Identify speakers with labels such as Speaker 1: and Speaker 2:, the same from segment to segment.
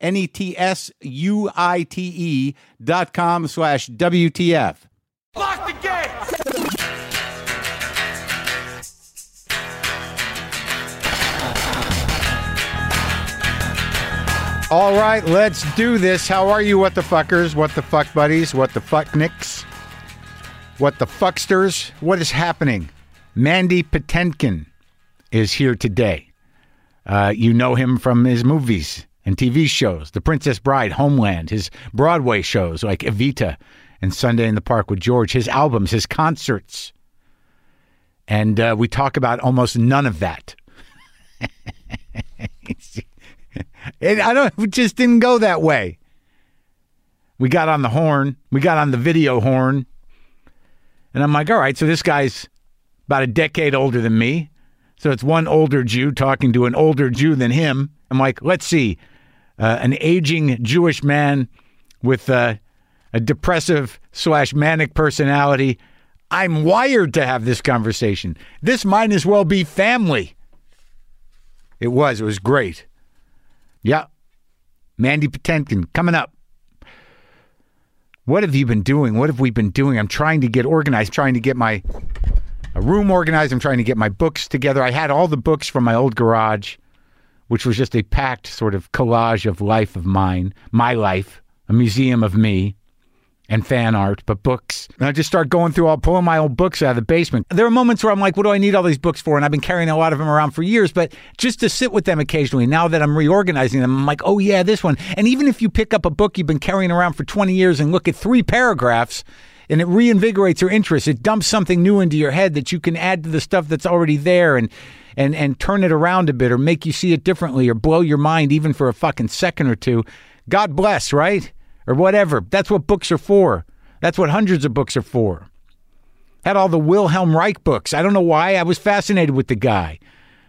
Speaker 1: N E T S U I T E dot com slash WTF.
Speaker 2: Lock the gate!
Speaker 1: All right, let's do this. How are you, what the fuckers, what the fuck buddies, what the fuck nicks, what the fucksters? What is happening? Mandy Patinkin is here today. Uh, you know him from his movies and TV shows, The Princess Bride, Homeland, his Broadway shows like Evita and Sunday in the Park with George, his albums, his concerts. And uh, we talk about almost none of that. It, I don't. It just didn't go that way. We got on the horn. We got on the video horn, and I'm like, all right. So this guy's about a decade older than me. So it's one older Jew talking to an older Jew than him. I'm like, let's see, uh, an aging Jewish man with uh, a depressive slash manic personality. I'm wired to have this conversation. This might as well be family. It was. It was great. Yeah. Mandy Patinkin coming up. What have you been doing? What have we been doing? I'm trying to get organized, trying to get my room organized. I'm trying to get my books together. I had all the books from my old garage, which was just a packed sort of collage of life of mine, my life, a museum of me and fan art, but books. And I just start going through, I'll pulling my old books out of the basement. There are moments where I'm like, what do I need all these books for? And I've been carrying a lot of them around for years, but just to sit with them occasionally, now that I'm reorganizing them, I'm like, oh yeah, this one. And even if you pick up a book you've been carrying around for 20 years and look at three paragraphs, and it reinvigorates your interest, it dumps something new into your head that you can add to the stuff that's already there and and and turn it around a bit or make you see it differently or blow your mind even for a fucking second or two. God bless, right? Or whatever. That's what books are for. That's what hundreds of books are for. Had all the Wilhelm Reich books. I don't know why. I was fascinated with the guy.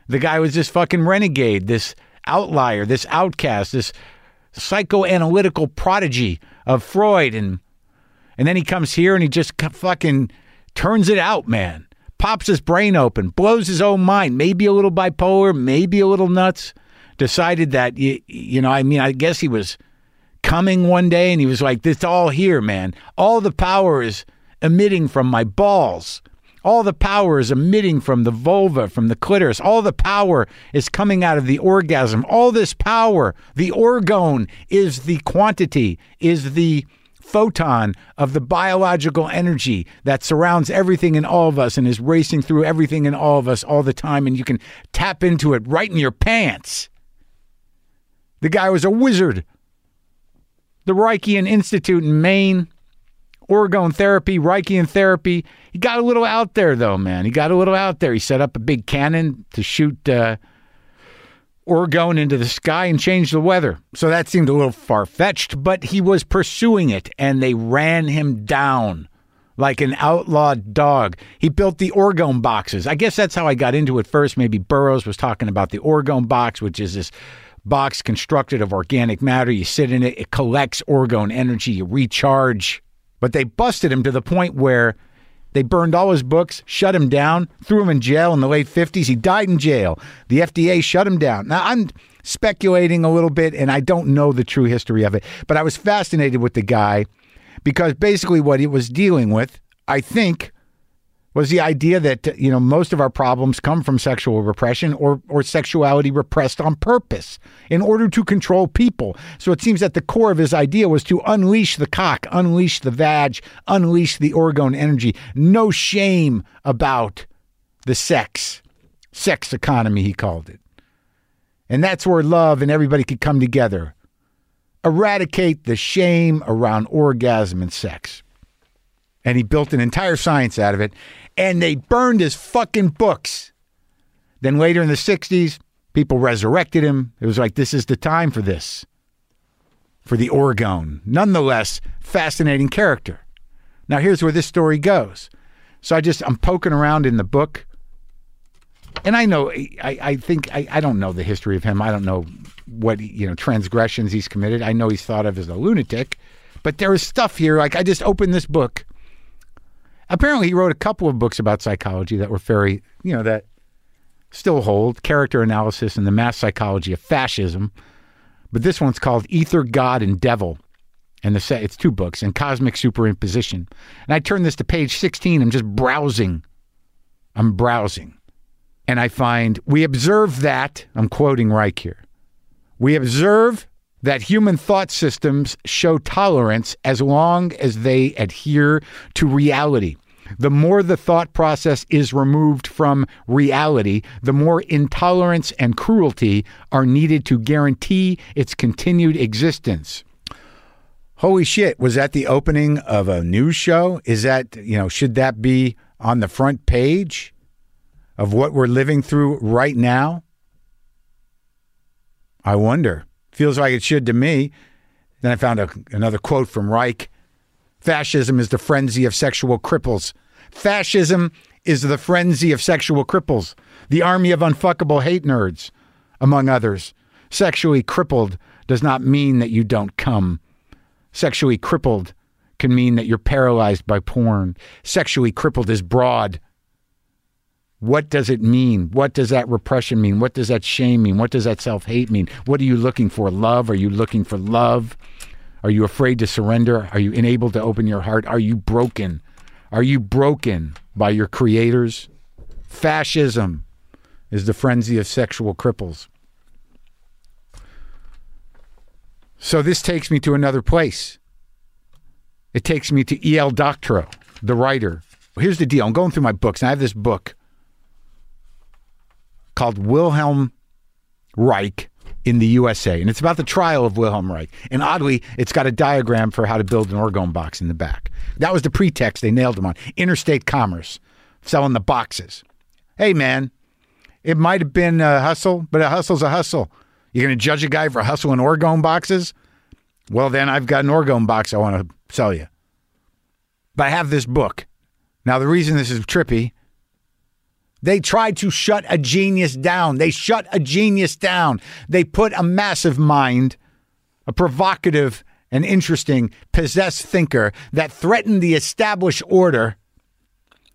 Speaker 1: The guy was this fucking renegade, this outlier, this outcast, this psychoanalytical prodigy of Freud and and then he comes here and he just fucking turns it out, man. Pops his brain open, blows his own mind, maybe a little bipolar, maybe a little nuts. Decided that you, you know, I mean, I guess he was coming one day and he was like, This all here, man. All the power is emitting from my balls. All the power is emitting from the vulva, from the clitoris. All the power is coming out of the orgasm. All this power, the orgone is the quantity, is the photon of the biological energy that surrounds everything in all of us and is racing through everything in all of us all the time. And you can tap into it right in your pants. The guy was a wizard the Reichian Institute in Maine, orgone therapy, Reichian therapy. He got a little out there, though, man. He got a little out there. He set up a big cannon to shoot uh, orgone into the sky and change the weather. So that seemed a little far fetched, but he was pursuing it, and they ran him down like an outlawed dog. He built the orgone boxes. I guess that's how I got into it first. Maybe Burroughs was talking about the orgone box, which is this box constructed of organic matter. You sit in it, it collects orgone energy, you recharge. But they busted him to the point where they burned all his books, shut him down, threw him in jail in the late 50s. He died in jail. The FDA shut him down. Now, I'm speculating a little bit, and I don't know the true history of it, but I was fascinated with the guy because basically what he was dealing with, I think, was the idea that you know most of our problems come from sexual repression or or sexuality repressed on purpose in order to control people. So it seems that the core of his idea was to unleash the cock, unleash the vag, unleash the orgone energy. No shame about the sex, sex economy he called it. And that's where love and everybody could come together. Eradicate the shame around orgasm and sex. And he built an entire science out of it and they burned his fucking books. Then later in the 60s, people resurrected him. It was like, this is the time for this, for the orgone. Nonetheless, fascinating character. Now, here's where this story goes. So I just, I'm poking around in the book. And I know, I, I think, I, I don't know the history of him. I don't know what, you know, transgressions he's committed. I know he's thought of as a lunatic. But there is stuff here. Like, I just opened this book Apparently, he wrote a couple of books about psychology that were very, you know, that still hold character analysis and the mass psychology of fascism. But this one's called Ether, God, and Devil. And the set, it's two books and Cosmic Superimposition. And I turn this to page 16. I'm just browsing. I'm browsing. And I find we observe that, I'm quoting Reich here. We observe that human thought systems show tolerance as long as they adhere to reality. The more the thought process is removed from reality, the more intolerance and cruelty are needed to guarantee its continued existence. Holy shit, was that the opening of a news show? Is that, you know, should that be on the front page of what we're living through right now? I wonder. Feels like it should to me. Then I found a, another quote from Reich Fascism is the frenzy of sexual cripples. Fascism is the frenzy of sexual cripples, the army of unfuckable hate nerds, among others. Sexually crippled does not mean that you don't come. Sexually crippled can mean that you're paralyzed by porn. Sexually crippled is broad. What does it mean? What does that repression mean? What does that shame mean? What does that self hate mean? What are you looking for? Love? Are you looking for love? Are you afraid to surrender? Are you unable to open your heart? Are you broken? Are you broken by your creators? Fascism is the frenzy of sexual cripples. So this takes me to another place. It takes me to E.L. Doctorow, the writer. Here's the deal. I'm going through my books, and I have this book called Wilhelm Reich in the USA. And it's about the trial of Wilhelm Reich. And oddly, it's got a diagram for how to build an orgone box in the back. That was the pretext they nailed him on. Interstate commerce, selling the boxes. Hey, man, it might have been a hustle, but a hustle's a hustle. You're going to judge a guy for hustling orgone boxes? Well, then I've got an orgone box I want to sell you. But I have this book. Now, the reason this is trippy they tried to shut a genius down. They shut a genius down. They put a massive mind, a provocative and interesting, possessed thinker that threatened the established order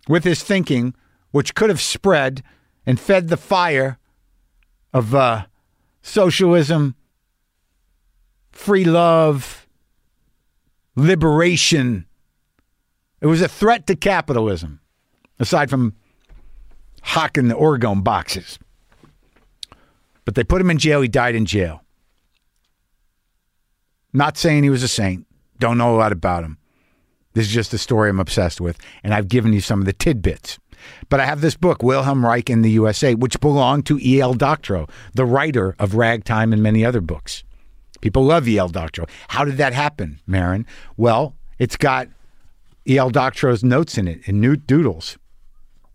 Speaker 1: with his thinking, which could have spread and fed the fire of uh, socialism, free love, liberation. It was a threat to capitalism, aside from hawking the orgone boxes. But they put him in jail. He died in jail. Not saying he was a saint. Don't know a lot about him. This is just a story I'm obsessed with, and I've given you some of the tidbits. But I have this book, Wilhelm Reich in the USA, which belonged to E.L. Doctorow, the writer of Ragtime and many other books. People love E.L. Doctorow. How did that happen, Maron? Well, it's got E.L. Doctorow's notes in it and new doodles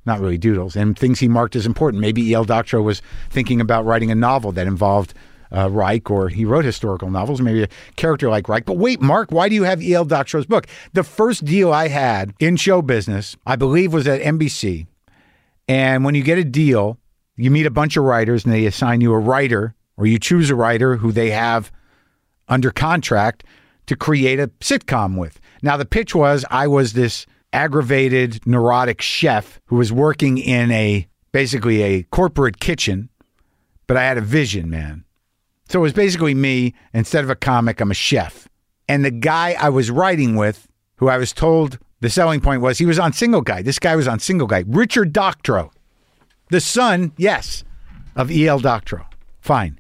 Speaker 1: not really doodles, and things he marked as important. Maybe E.L. Doctorow was thinking about writing a novel that involved uh, Reich, or he wrote historical novels, maybe a character like Reich. But wait, Marc, why do you have E.L. Doctorow's book? The first deal I had in show business, I believe, was at NBC. And when you get a deal, you meet a bunch of writers and they assign you a writer, or you choose a writer who they have under contract to create a sitcom with. Now, the pitch was I was this aggravated, neurotic chef who was working in a basically a corporate kitchen, but I had a vision, man. So it was basically me. Instead of a comic, I'm a chef. And the guy I was writing with, who I was told The selling point was he was on Single Guy. This guy was on Single Guy. Richard Doctorow, the son, yes, of E.L. Doctorow. Fine.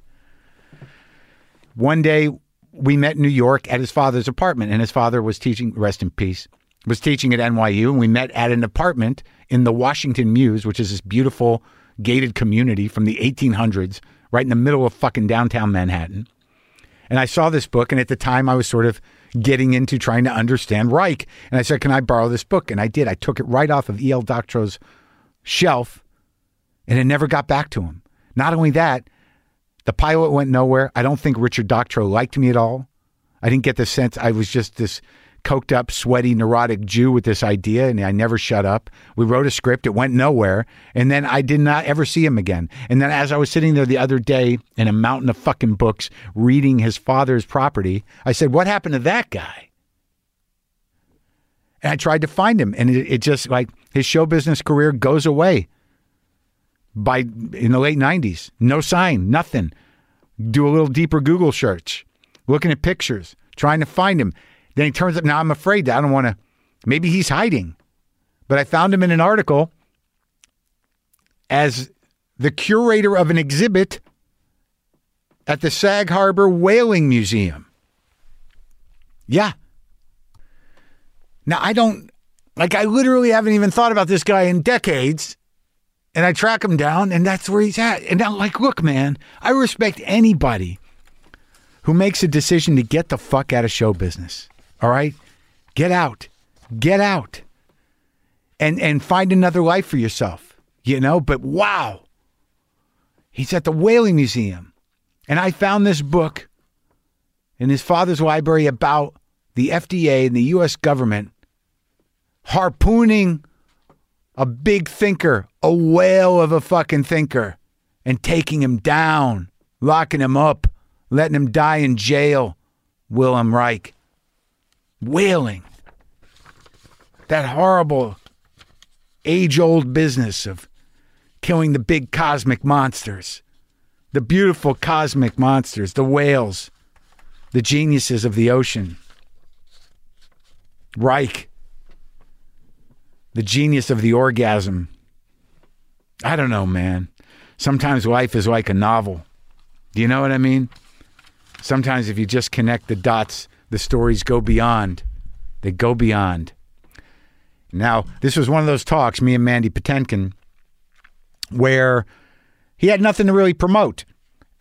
Speaker 1: One day we met in New York at his father's apartment, and his father was teaching, rest in peace, was teaching at NYU, and we met at an apartment in the Washington Mews, which is this beautiful gated community from the 1800s, right in the middle of fucking downtown Manhattan. And I saw this book, and at the time I was sort of getting into trying to understand Reich. And I said, Can I borrow this book? And I did. I took it right off of E.L. Doctorow's shelf, and it never got back to him. Not only that, the pilot went nowhere. I don't think Richard Doctorow liked me at all. I didn't get the sense I was just this coked up, sweaty, neurotic Jew with this idea, and I never shut up. We wrote a script, it went nowhere, and then I did not ever see him again. And then as I was sitting there the other day in a mountain of fucking books reading his father's property, I said, What happened to that guy? And I tried to find him, and it, it just like his show business career goes away by in the late 90s. No sign, nothing. Do a little deeper Google search, looking at pictures, trying to find him. Then he turns up. Now I'm afraid that I don't want to. Maybe he's hiding. But I found him in an article as the curator of an exhibit at the Sag Harbor Whaling Museum. Yeah. Now I don't like I literally haven't even thought about this guy in decades. And I track him down and that's where he's at. And I'm like, look, man, I respect anybody who makes a decision to get the fuck out of show business. All right? Get out. Get out. And and find another life for yourself. You know, but wow. He's at the Whaling Museum. And I found this book in his father's library about the FDA and the US government harpooning a big thinker, a whale of a fucking thinker, and taking him down, locking him up, letting him die in jail. Wilhelm Reich. Whaling. That horrible age old business of killing the big cosmic monsters, the beautiful cosmic monsters, the whales, the geniuses of the ocean. Reich, the genius of the orgasm. I don't know, man. Sometimes life is like a novel. Do you know what I mean? Sometimes if you just connect the dots, the stories go beyond. They go beyond. Now, this was one of those talks, me and Mandy Patinkin, where he had nothing to really promote.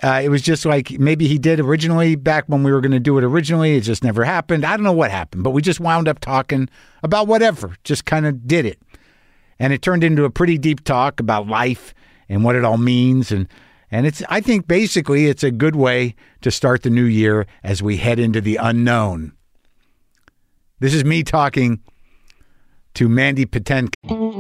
Speaker 1: Uh, it was just like maybe he did originally back when we were going to do it originally. It just never happened. I don't know what happened, but we just wound up talking about whatever, just kind of did it. And it turned into a pretty deep talk about life and what it all means. And, and it's, I think basically it's a good way to start the new year as we head into the unknown. This is me talking to Mandy Patinkin.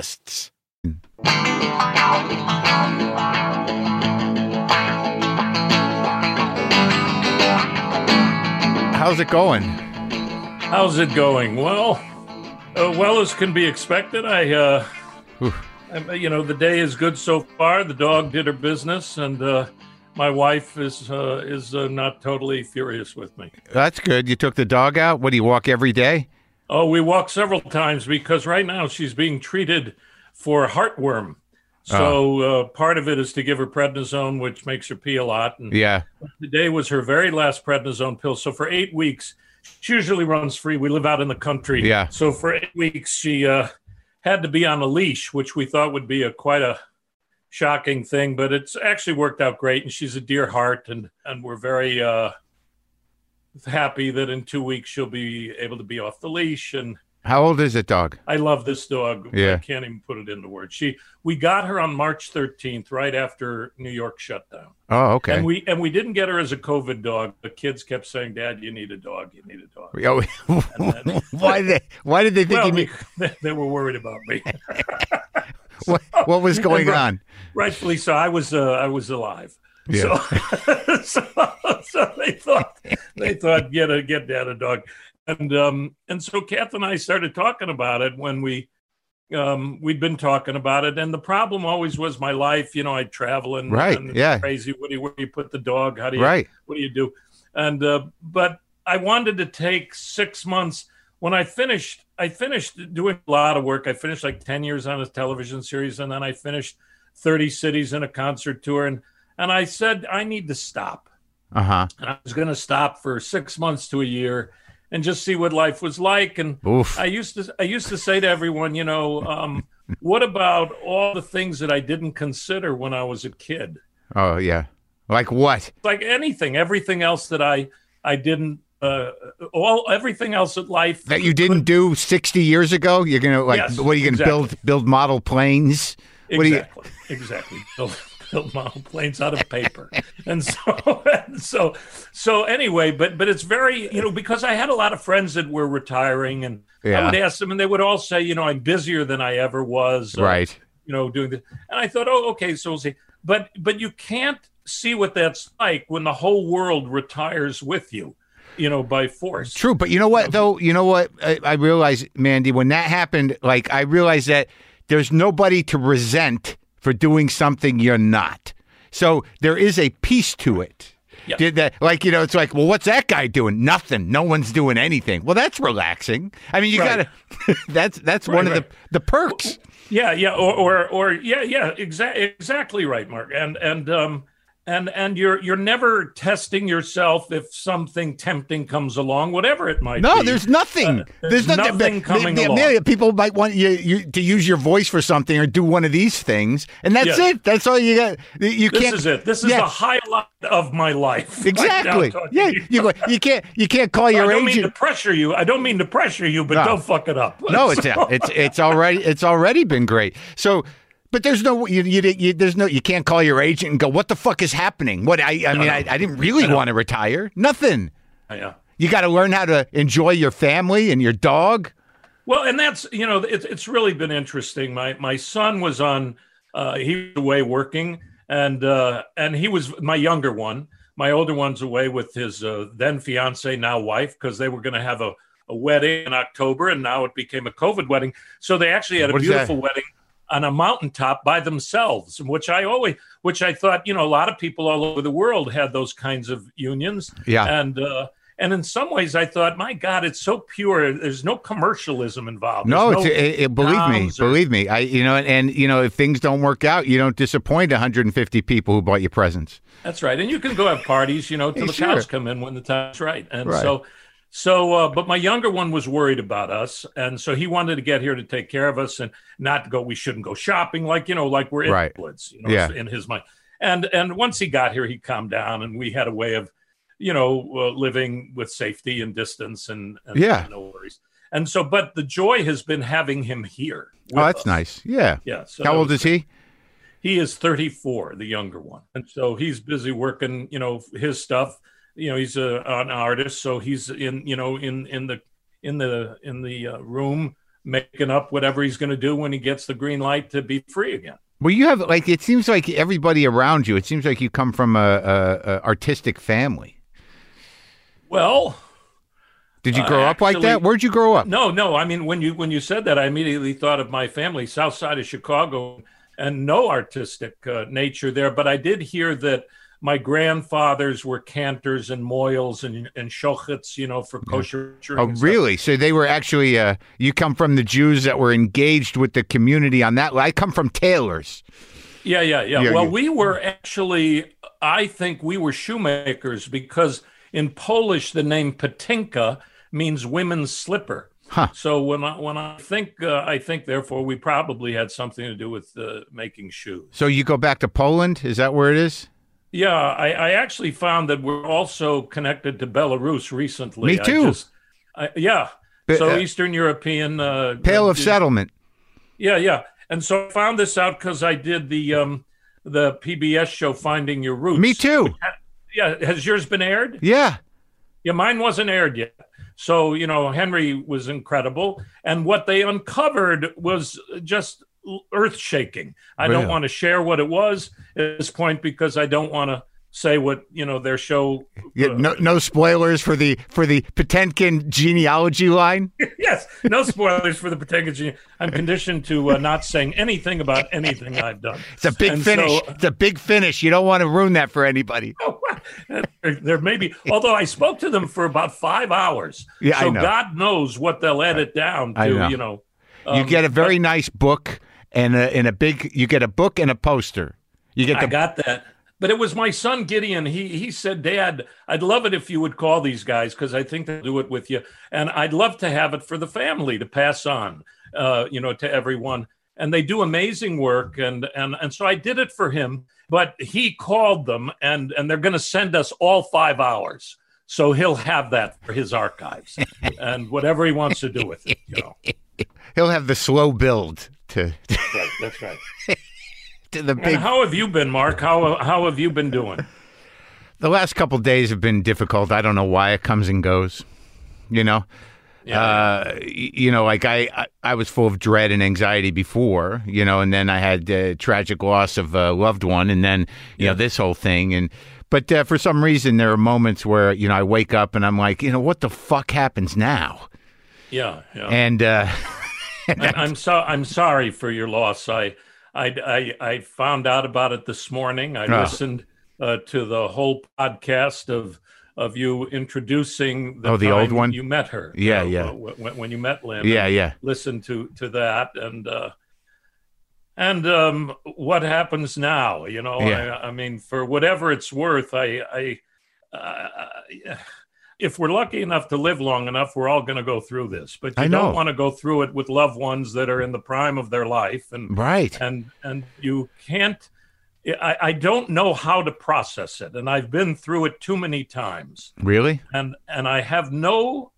Speaker 1: podcasts. How's it going?
Speaker 2: How's it going? Well, uh, well as can be expected. I, uh, I, you know, the day is good so far. The dog did her business, and uh, my wife is uh, is uh, not totally furious with me.
Speaker 1: That's good. You took the dog out. What do you walk every day?
Speaker 2: Oh, we walk several times because right now she's being treated for heartworm. So uh, part of it is to give her prednisone, which makes her pee a lot. And
Speaker 1: Yeah.
Speaker 2: today was her very last prednisone pill. So for eight weeks, she usually runs free. We live out in the country.
Speaker 1: Yeah.
Speaker 2: So for eight weeks, she uh, had to be on a leash, which we thought would be a quite a shocking thing, but it's actually worked out great. And she's a dear heart, and and we're very uh, happy that in two weeks she'll be able to be off the leash. And
Speaker 1: How old is it, dog?
Speaker 2: I love this dog.
Speaker 1: Yeah.
Speaker 2: I can't even put it into words. She we got her on March 13th, right after New York shut down.
Speaker 1: Oh, okay.
Speaker 2: And we and we didn't get her as a COVID dog. The kids kept saying, "Dad, you need a dog. You need a dog."
Speaker 1: Oh, why did they? Why did they think
Speaker 2: Well,
Speaker 1: you
Speaker 2: they, they were worried about me.
Speaker 1: what, what was going
Speaker 2: And-
Speaker 1: on?
Speaker 2: Rightfully so. I was uh, I was alive.
Speaker 1: Yeah.
Speaker 2: So, so, so they thought they thought get a get dad a dog, and um and so Kath and I started talking about it when we um we'd been talking about it, and the problem always was my life. You know, I'd travel and
Speaker 1: Right,
Speaker 2: and
Speaker 1: yeah.
Speaker 2: crazy. What do you where do you put the dog? How do you
Speaker 1: Right.
Speaker 2: what do you do? And uh, but I wanted to take six months. When I finished, I finished doing a lot of work. I finished like ten years on a television series, and then I finished thirty cities in a concert tour. And and I said I need to stop.
Speaker 1: Uh huh.
Speaker 2: And I was going to stop for six months to a year and just see what life was like. And
Speaker 1: Oof.
Speaker 2: I used to I used to say to everyone, you know, um, what about all the things that I didn't consider when I was a kid?
Speaker 1: Oh yeah. Like what?
Speaker 2: like anything, everything else that I I didn't uh all everything else at life
Speaker 1: That you didn't do sixty years ago? You're gonna like?
Speaker 2: Yes,
Speaker 1: what are you gonna
Speaker 2: exactly.
Speaker 1: build? Build model planes? What do you?
Speaker 2: exactly exactly build, model planes out of paper and so and so so anyway but but it's very you know because I had a lot of friends that were retiring and I would ask them and they would all say you know I'm busier than I ever was uh,
Speaker 1: Right.
Speaker 2: you know doing this and I thought oh okay so we'll see but but you can't see what that's like when the whole world retires with you you know by force
Speaker 1: True, but you know what though? You know what? I, I realized, Mandy, when that happened, like I realized that there's nobody to resent for doing something you're not. So there is a piece to it.
Speaker 2: Yeah.
Speaker 1: Did that like you know? It's like, well, what's that guy doing? Nothing. No one's doing anything. Well, that's relaxing. I mean, you
Speaker 2: Right.
Speaker 1: gotta. that's that's one of the the perks.
Speaker 2: Yeah, yeah, or or, or yeah, yeah, exactly, exactly right, Marc. And and um and and you're you're never testing yourself if something tempting comes along, whatever it might
Speaker 1: No,
Speaker 2: be.
Speaker 1: No, there's nothing.
Speaker 2: Uh,
Speaker 1: there's
Speaker 2: there's
Speaker 1: nothing.
Speaker 2: coming
Speaker 1: the- the-
Speaker 2: along.
Speaker 1: People might want you, you to use your voice for something or do one of these things, and that's
Speaker 2: Yes.
Speaker 1: it. That's all you got. You
Speaker 2: This
Speaker 1: can't.
Speaker 2: This is it. This is the highlight of my life.
Speaker 1: Exactly.
Speaker 2: talking
Speaker 1: yeah.
Speaker 2: you.
Speaker 1: You you can't you can't call your I
Speaker 2: don't mean to pressure you. I don't mean to pressure you, but
Speaker 1: No.
Speaker 2: don't fuck it up.
Speaker 1: No, it's it's it's already it's already been great. So. But there's no you, you, you there's no you can't call your agent and go what the fuck is happening what I I mean I, I didn't really want to retire nothing
Speaker 2: yeah.
Speaker 1: you got to learn how to enjoy your family and your dog
Speaker 2: Well, and that's you know it's it's really been interesting. My my son was on uh, he was away working, and uh, and he was my younger one. My older one's away with his uh, then fiance, now wife, because they were going to have a, a wedding in October, and now it became a COVID wedding. So they actually had a
Speaker 1: What
Speaker 2: beautiful wedding on a mountaintop by themselves, which I always, which I thought, you know, a lot of people all over the world had those kinds of unions.
Speaker 1: Yeah.
Speaker 2: And uh, and in some ways, I thought, my God, it's so pure. There's no commercialism involved.
Speaker 1: No, it's, it, it- believe me,
Speaker 2: or-
Speaker 1: believe me. I, you know, and, and you know, if things don't work out, you don't disappoint 150 people who bought you presents.
Speaker 2: That's right. And you can go have parties, you know, till
Speaker 1: Hey,
Speaker 2: the
Speaker 1: sure.
Speaker 2: cows come in when the time's right. And
Speaker 1: Right.
Speaker 2: so, so, uh, but my younger one was worried about us, and so he wanted to get here to take care of us and not go. We shouldn't go shopping, like you know, like we're in
Speaker 1: Right.
Speaker 2: the woods, you know,
Speaker 1: Yeah.
Speaker 2: in his mind. And and once he got here, he calmed down, and we had a way of, you know, uh, living with safety and distance and, and
Speaker 1: Yeah.
Speaker 2: no worries. And so, but the joy has been having him here.
Speaker 1: Oh, that's
Speaker 2: us.
Speaker 1: nice. Yeah.
Speaker 2: Yeah. So
Speaker 1: How old is he?
Speaker 2: he is 34 the younger one and so he's busy working you know his stuff you know he's a, an artist so he's in you know in in the in the in the uh, room making up whatever he's going to do when he gets the green light to be free again
Speaker 1: Well, you have like it seems like everybody around you. It seems like you come from a, a, a artistic family.
Speaker 2: well
Speaker 1: Did you
Speaker 2: Uh,
Speaker 1: grow up like that? Where'd you grow up?
Speaker 2: no no i mean when you when you said that i immediately thought of my family south side of chicago and no artistic uh, nature there but i did hear that my grandfathers were cantors and mohels and, and shochets, you know, for kosher.
Speaker 1: Oh, really? So they were actually. Uh, you come from the Jews that were engaged with the community on that. I come from tailors.
Speaker 2: Yeah, yeah, yeah.
Speaker 1: Yeah,
Speaker 2: well,
Speaker 1: you-
Speaker 2: we were actually, I think we were shoemakers because in Polish, the name Patinka means women's slipper.
Speaker 1: Huh.
Speaker 2: So when I when I think uh, I think therefore we probably had something to do with uh, making shoes.
Speaker 1: So you go back to Poland? Is that where it is?
Speaker 2: Yeah, I, I actually found that we're also connected to Belarus recently.
Speaker 1: Me too.
Speaker 2: I just, I, yeah.
Speaker 1: But,
Speaker 2: so
Speaker 1: uh,
Speaker 2: Eastern European uh,
Speaker 1: Pale
Speaker 2: uh,
Speaker 1: of settlement.
Speaker 2: Yeah, yeah. And so I found this out because I did the um, the PBS show Finding Your Roots.
Speaker 1: Me too.
Speaker 2: Yeah, has yours been aired?
Speaker 1: Yeah.
Speaker 2: Yeah, mine wasn't aired yet. So, you know, Henry was incredible. And what they uncovered was just earth shaking. I
Speaker 1: Really?
Speaker 2: don't want to share what it was at this point because I don't want to say what, you know, their show.
Speaker 1: Yeah,
Speaker 2: uh,
Speaker 1: no, no spoilers for the for the Potemkin genealogy line.
Speaker 2: yes, no spoilers for the Potemkin. I'm conditioned to uh, not saying anything about anything I've done.
Speaker 1: It's a big
Speaker 2: And
Speaker 1: finish.
Speaker 2: so-
Speaker 1: it's a big finish. You don't want to ruin that for anybody.
Speaker 2: there, there may be, although I spoke to them for about five hours.
Speaker 1: Yeah,
Speaker 2: so
Speaker 1: know.
Speaker 2: God knows what they'll edit down to,
Speaker 1: know.
Speaker 2: you know.
Speaker 1: you
Speaker 2: Um,
Speaker 1: get a very nice book and a, and a big. You get a book and a poster. You get
Speaker 2: I got that. But it was my son Gideon. He he said, "Dad, I'd love it if you would call these guys because I think they'll do it with you, and I'd love to have it for the family to pass on, uh, you know, to everyone." And they do amazing work, and and and so I did it for him. But he called them, and and they're going to send us all five hours, so he'll have that for his archives, and whatever he wants to do with it, you know.
Speaker 1: he'll have the slow build to
Speaker 2: Right, that's right.
Speaker 1: to the
Speaker 2: And
Speaker 1: big.
Speaker 2: how have you been, Marc? How how have you been doing?
Speaker 1: The last couple days have been difficult. I don't know why it comes and goes. You know.
Speaker 2: Yeah.
Speaker 1: Uh, you know, like I, I, I was full of dread and anxiety before, you know, and then I had uh, tragic loss of a loved one, and then you know this whole thing, and but uh, for some reason there are moments where you know I wake up and I'm like, you know, what the fuck happens now?
Speaker 2: yeah, yeah.
Speaker 1: And uh,
Speaker 2: I- I'm so I'm sorry for your loss. I I I, I found out about it this morning. I
Speaker 1: Oh.
Speaker 2: listened uh, to the whole podcast of of you introducing the,
Speaker 1: Oh, the old one?
Speaker 2: You met her.
Speaker 1: Yeah,
Speaker 2: uh,
Speaker 1: yeah.
Speaker 2: When, when you met Lynn.
Speaker 1: yeah, yeah,
Speaker 2: Listen to to that and. uh and um, what happens now? You know,
Speaker 1: Yeah.
Speaker 2: I, I mean, for whatever it's worth, I, I, uh, if we're lucky enough to live long enough, we're all going to go through this. But you
Speaker 1: I know.
Speaker 2: don't want to go through it with loved ones that are in the prime of their life, and
Speaker 1: right.
Speaker 2: and and you can't. I, I don't know how to process it, and I've been through it too many times,
Speaker 1: Really?
Speaker 2: and and I have no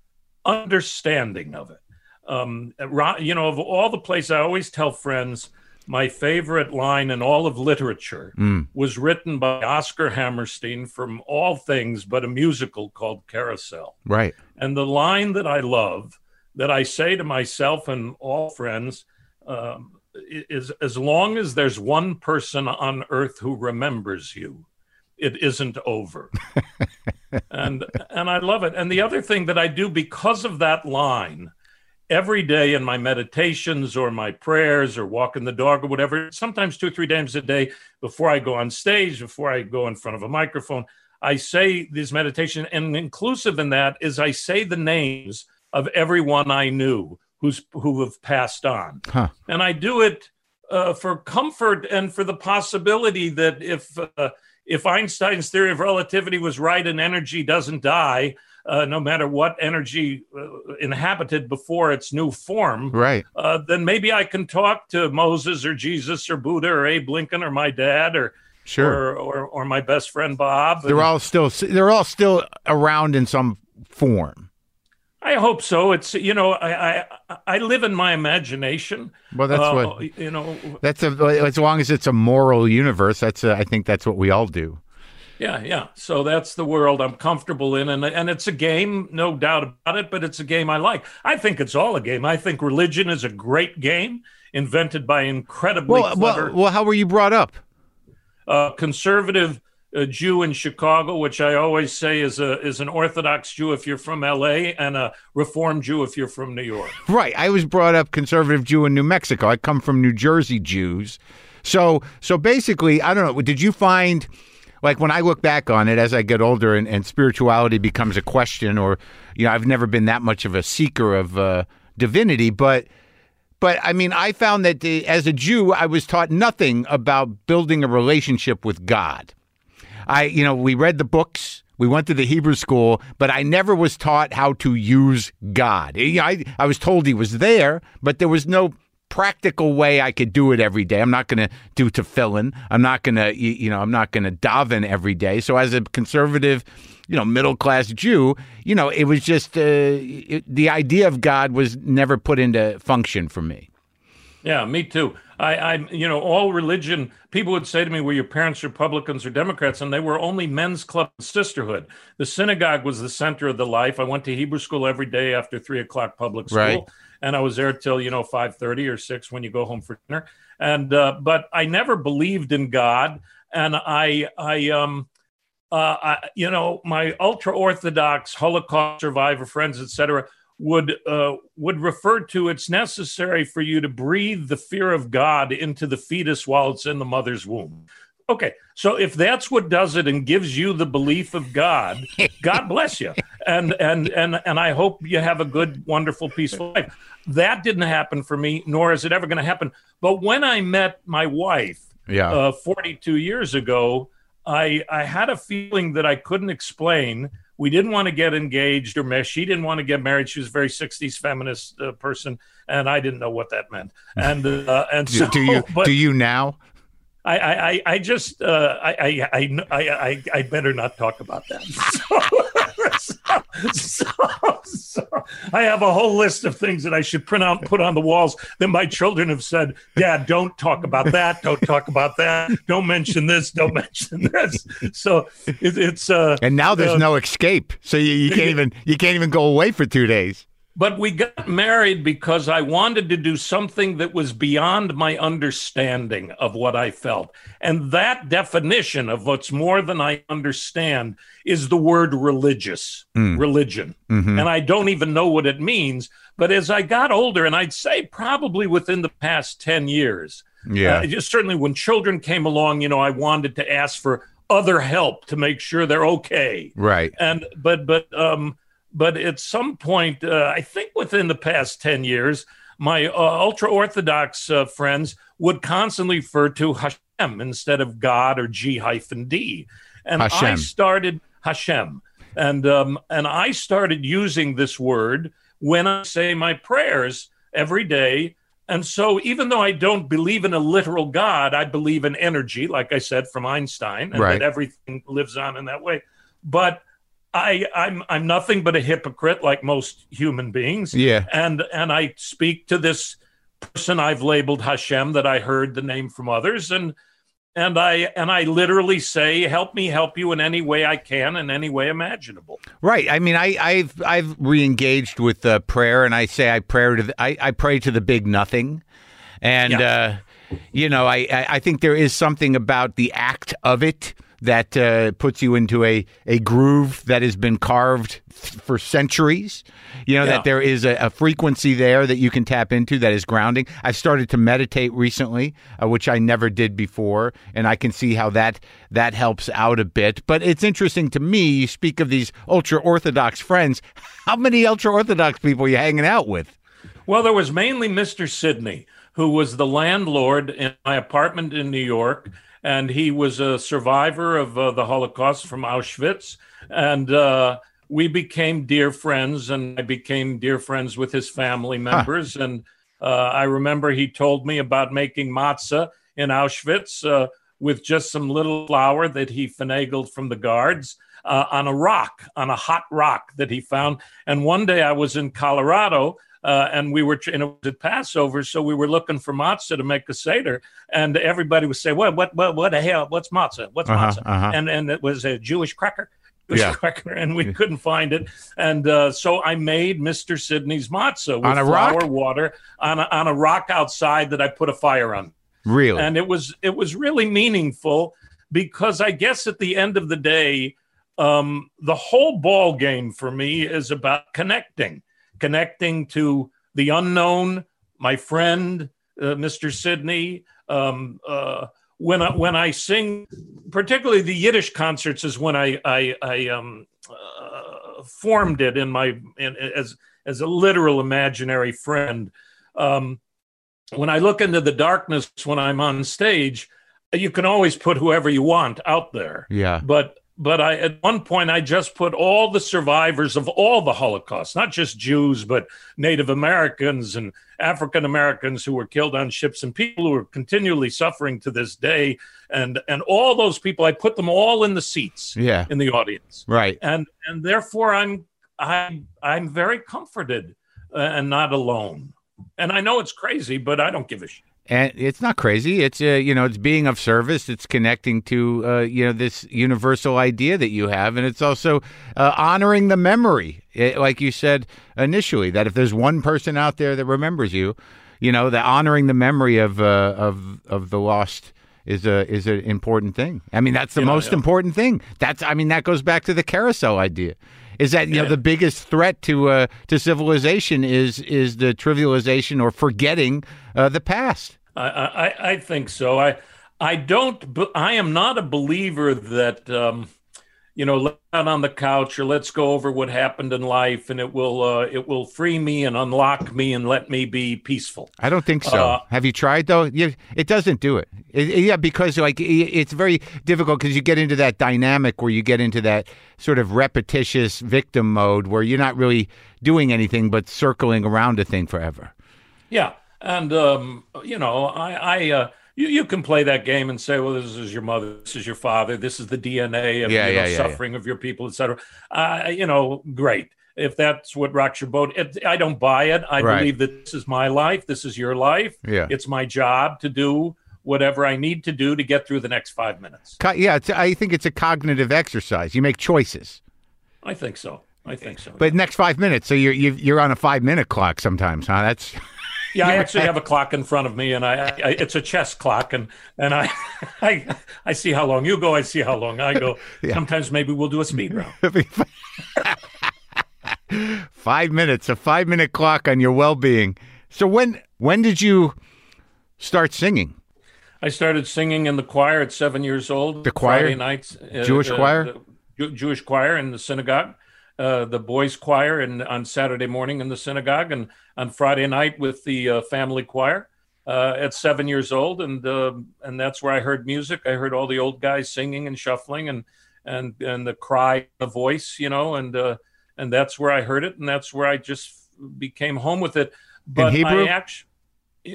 Speaker 2: understanding of it. Um, you know, of all the places, I always tell friends my favorite line in all of literature
Speaker 1: Mm.
Speaker 2: was written by Oscar Hammerstein from all things but a musical called Carousel.
Speaker 1: Right.
Speaker 2: And the line that I love, that I say to myself and all friends, um, is as long as there's one person on earth who remembers you, it isn't over. and and I love it. And the other thing that I do because of that line, every day in my meditations or my prayers or walking the dog or whatever, sometimes two or three times a day before I go on stage, before I go in front of a microphone, I say these meditation, and inclusive in that is I say the names of everyone I knew who's who have passed on,
Speaker 1: Huh.
Speaker 2: and I do it uh, for comfort and for the possibility that if uh, if Einstein's theory of relativity was right and energy doesn't die, uh, no matter what energy uh, inhabited before its new form,
Speaker 1: Right.
Speaker 2: uh, then maybe I can talk to Moses or Jesus or Buddha or Abe Lincoln or my dad or
Speaker 1: Sure.
Speaker 2: or, or, or my best friend Bob.
Speaker 1: they're all still they're all still around in some form.
Speaker 2: I hope so. It's you know I I, I live in my imagination.
Speaker 1: Well, that's
Speaker 2: Uh,
Speaker 1: what
Speaker 2: you know.
Speaker 1: that's a, as long as it's a moral universe. That's a, I think that's what we all do.
Speaker 2: Yeah, yeah. So that's the world I'm comfortable in, and and it's a game, no doubt about it. But it's a game I like. I think it's all a game. I think religion is a great game invented by incredibly
Speaker 1: Well,
Speaker 2: clever
Speaker 1: well, well, how were you brought up?
Speaker 2: uh, conservative uh, Jew in Chicago, which I always say is a is an Orthodox Jew if you're from L.A. and a Reform Jew if you're from New York.
Speaker 1: Right. I was brought up conservative Jew in New Mexico. I come from New Jersey Jews. So so basically, I don't know, did you find like when I look back on it as I get older and, and spirituality becomes a question or you know, I've never been that much of a seeker of uh, divinity, but but I mean, I found that the, as a Jew, I was taught nothing about building a relationship with God. I, you know, we read the books, We went to the Hebrew school, but I never was taught how to use God. I, I was told he was there, but there was no practical way I could do it every day. I'm not going to do tefillin. I'm not going to, you know, I'm not going to daven every day. So as a conservative, you know, middle class Jew, you know, it was just uh, it, the idea of God was never put into function for me.
Speaker 2: Yeah, me too. I, I, you know, all religion. People would say to me, "Were your parents Republicans or Democrats?" And they were only men's club sisterhood. The synagogue was the center of the life. I went to Hebrew school every day after three o'clock public school.
Speaker 1: Right
Speaker 2: and I was there till you know five thirty or six when you go home for dinner. And uh, but I never believed in God, and I I um uh I, you know my ultra orthodox Holocaust survivor friends etc would uh, would refer to it's necessary for you to breathe the fear of God into the fetus while it's in the mother's womb. Okay, so if that's what does it and gives you the belief of God, God bless you, and and and and I hope you have a good, wonderful, peaceful life. That didn't happen for me, nor is it ever going to happen. But when I met my wife,
Speaker 1: yeah,
Speaker 2: uh, 42 years ago, I I had a feeling that I couldn't explain. We didn't want to get engaged or married. She didn't want to get married. She was a very 60s feminist uh, person, and I didn't know what that meant. And uh, and so,
Speaker 1: do you
Speaker 2: but,
Speaker 1: do you now?
Speaker 2: I, I, I just, uh, I, I, I, I, I better not talk about that. So, so, so, I have a whole list of things that I should print out and put on the walls that my children have said, Dad, don't talk about that. Don't talk about that. Don't mention this. Don't mention this. So it, it's, uh,
Speaker 1: and now there's uh, no escape. So you, you can't even, you can't even go away for two days.
Speaker 2: But we got married because I wanted to do something that was beyond my understanding of what I felt. And that definition of what's more than I understand is the word religious, mm. religion. Mm-hmm. And I don't even know what it means. But as I got older, and I'd say probably within the past 10 years,
Speaker 1: yeah,
Speaker 2: uh, just certainly when children came along, you know, I wanted to ask for other help to make sure they're okay.
Speaker 1: Right.
Speaker 2: And, but, but, um, but at some point, uh, I think within the past 10 years, my uh, ultra Orthodox uh, friends would constantly refer to Hashem instead of God or G hyphen D. And
Speaker 1: Hashem.
Speaker 2: I started Hashem. And, um, and I started using this word when I say my prayers every day. And so, even though I don't believe in a literal God, I believe in energy, like I said from Einstein, and
Speaker 1: right.
Speaker 2: that everything lives on in that way. But I, I'm I'm nothing but a hypocrite, like most human beings.
Speaker 1: Yeah,
Speaker 2: and and I speak to this person I've labeled Hashem that I heard the name from others, and and I and I literally say, "Help me, help you in any way I can, in any way imaginable."
Speaker 1: Right. I mean, I, I've I've reengaged with uh, prayer, and I say I pray to the, I, I pray to the big nothing, and yeah. uh, you know, I I think there is something about the act of it that uh, puts you into a, a groove that has been carved for centuries. You know, yeah. that there is a, a, frequency there that you can tap into that is grounding. I've started to meditate recently, uh, which I never did before, and I can see how that that helps out a bit. But it's interesting to me, you speak of these ultra Orthodox friends. How many ultra Orthodox people are you hanging out with?
Speaker 2: Well, there was mainly Mr. Sidney, who was the landlord in my apartment in New York and he was a survivor of uh, the Holocaust from Auschwitz. And uh, we became dear friends, and I became dear friends with his family members. Huh. And uh, I remember he told me about making matzah in Auschwitz uh, with just some little flour that he finagled from the guards. Uh, on a rock, on a hot rock that he found. And one day I was in Colorado uh, and we were and it was at Passover, so we were looking for matzah to make a seder, and everybody would say, "What, what, what, what the hell? What's matzah? What's uh-huh, matzah?" Uh-huh. And and it was a Jewish cracker.
Speaker 1: yeah.
Speaker 2: cracker, and we couldn't find it, and uh, so I made Mister Sidney's matzah with
Speaker 1: on a
Speaker 2: flour,
Speaker 1: rock?
Speaker 2: water on a, on a rock outside that I put a fire on.
Speaker 1: Really,
Speaker 2: and it was it was really meaningful because I guess at the end of the day, um, the whole ball game for me is about connecting connecting to the unknown, my friend, uh, Mr. Sidney. Um, uh, when I, when I sing, particularly the Yiddish concerts, is when I I, I um, uh, formed it in my in, as as a literal imaginary friend. Um, when I look into the darkness when I'm on stage, you can always put whoever you want out there.
Speaker 1: Yeah.
Speaker 2: But but I at one point I just put all the survivors of all the Holocaust, not just Jews, but Native Americans and African Americans who were killed on ships and people who are continually suffering to this day, and and all those people, I put them all in the seats,
Speaker 1: yeah,
Speaker 2: in the audience,
Speaker 1: right,
Speaker 2: and and therefore I'm I'm I'm very comforted uh, and not alone, and I know it's crazy, but I don't give a shit
Speaker 1: and it's not crazy. It's uh, you know it's being of service. It's connecting to uh, you know this universal idea that you have. And it's also uh, honoring the memory it, like you said initially that if there's one person out there that remembers you you know that honoring the memory of uh, of of the lost is a is an important thing. I mean that's the yeah, most yeah. important thing. That's i mean that goes back to the carousel idea is that you yeah. know the biggest threat to uh, to civilization is is the trivialization or forgetting uh, the past.
Speaker 2: I, I, I think so. I I don't. I am not a believer that um, you know, lay out on the couch or let's go over what happened in life, and it will uh, it will free me and unlock me and let me be peaceful.
Speaker 1: I don't think so. Uh, Have you tried though? It doesn't do it. it. Yeah, because like it's very difficult because you get into that dynamic where you get into that sort of repetitious victim mode where you're not really doing anything but circling around a thing forever.
Speaker 2: Yeah, and um, you know, I. I uh, you, you can play that game and say, well, this is your mother, this is your father, this is the DNA of yeah, you know, yeah, yeah, suffering of your people, etc. Uh, you know, great. If that's what rocks your boat, it, I don't buy it. I right. believe that this is my life. This is your life.
Speaker 1: Yeah.
Speaker 2: It's my job to do whatever I need to do to get through the next five minutes.
Speaker 1: Yeah, I think it's a cognitive exercise. You make choices.
Speaker 2: I think so. I think so.
Speaker 1: But next five minutes, so you're you're on a five minute clock sometimes, huh? That's
Speaker 2: Yeah, I actually have a clock in front of me, and I, I, it's a chess clock, and and I, I I see how long you go, I see how long I go. Yeah. Sometimes maybe we'll do a speed round.
Speaker 1: five minutes, a five minute clock on your well being. So when when did you start singing?
Speaker 2: I started singing in the choir at seven years old.
Speaker 1: The choir,
Speaker 2: Friday nights,
Speaker 1: uh, Jewish uh, choir,
Speaker 2: Jewish choir in the synagogue. Uh, the boys' choir and on Saturday morning in the synagogue, and on Friday night with the uh, family choir. Uh, at seven years old, and uh, and that's where I heard music. I heard all the old guys singing and shuffling, and and and the cry, the voice, you know, and uh, and that's where I heard it, and that's where I just became home with it.
Speaker 1: But in Hebrew,
Speaker 2: actually,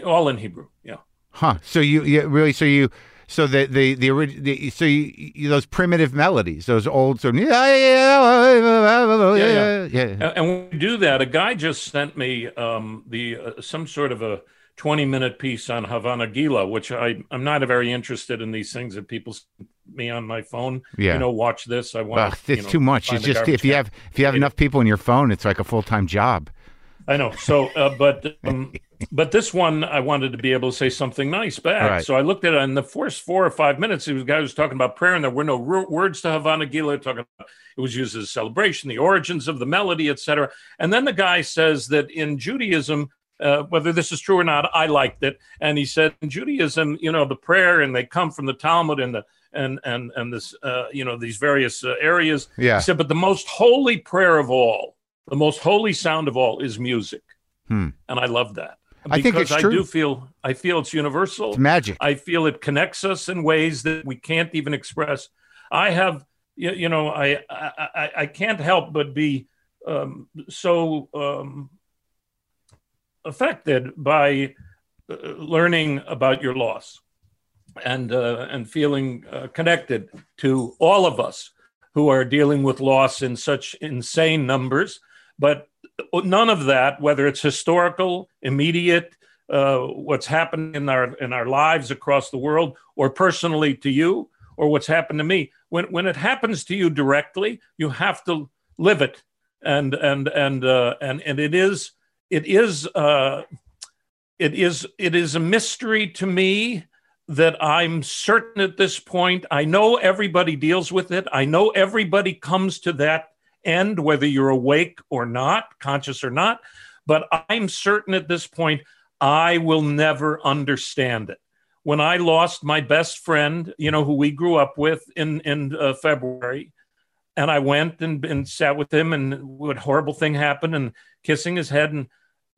Speaker 2: all in Hebrew, yeah.
Speaker 1: Huh. So you, you really, so you so the the the, the so you, you, those primitive melodies, those old sort of yeah
Speaker 2: yeah yeah, yeah. And when we do that, a guy just sent me um, the uh, some sort of a 20 minute piece on Hava Nagila, which I, I'm not very interested in these things that people me on my phone.
Speaker 1: Yeah.
Speaker 2: You know, watch this. I want.
Speaker 1: Ugh, it's
Speaker 2: know,
Speaker 1: too much. It's just if you have if you have enough people in your phone, it's like a full time job.
Speaker 2: I know. So, uh, but um, but this one, I wanted to be able to say something nice back. Right. So I looked at it in the first four or five minutes. The guy was talking about prayer, and there were no words to Hava Nagila. Talking about it was used as a celebration, the origins of the melody, etc. And then the guy says that in Judaism, uh, whether this is true or not, I liked it. And he said in Judaism, you know, the prayer, and they come from the Talmud and the and and and this, uh, you know, these various uh, areas.
Speaker 1: Yeah.
Speaker 2: He said, but the most holy prayer of all the most holy sound of all is music.
Speaker 1: Hmm.
Speaker 2: And I love that.
Speaker 1: I think it's true.
Speaker 2: I do feel I feel it's universal.
Speaker 1: It's magic.
Speaker 2: I feel it connects us in ways that we can't even express. I have you, you know I, I I can't help but be um, so um, affected by uh, learning about your loss and uh, and feeling uh, connected to all of us who are dealing with loss in such insane numbers but none of that, whether it's historical, immediate, uh, what's happened in our in our lives across the world, or personally to you, or what's happened to me, when when it happens to you directly, you have to live it, and and and uh, and and it is it is uh, it is it is a mystery to me that I'm certain at this point. I know everybody deals with it. I know everybody comes to that end, whether you're awake or not, conscious or not. But I'm certain at this point, I will never understand it. When I lost my best friend, you know, who we grew up with in, in uh, February, and I went and, and sat with him, and what horrible thing happened, and kissing his head, and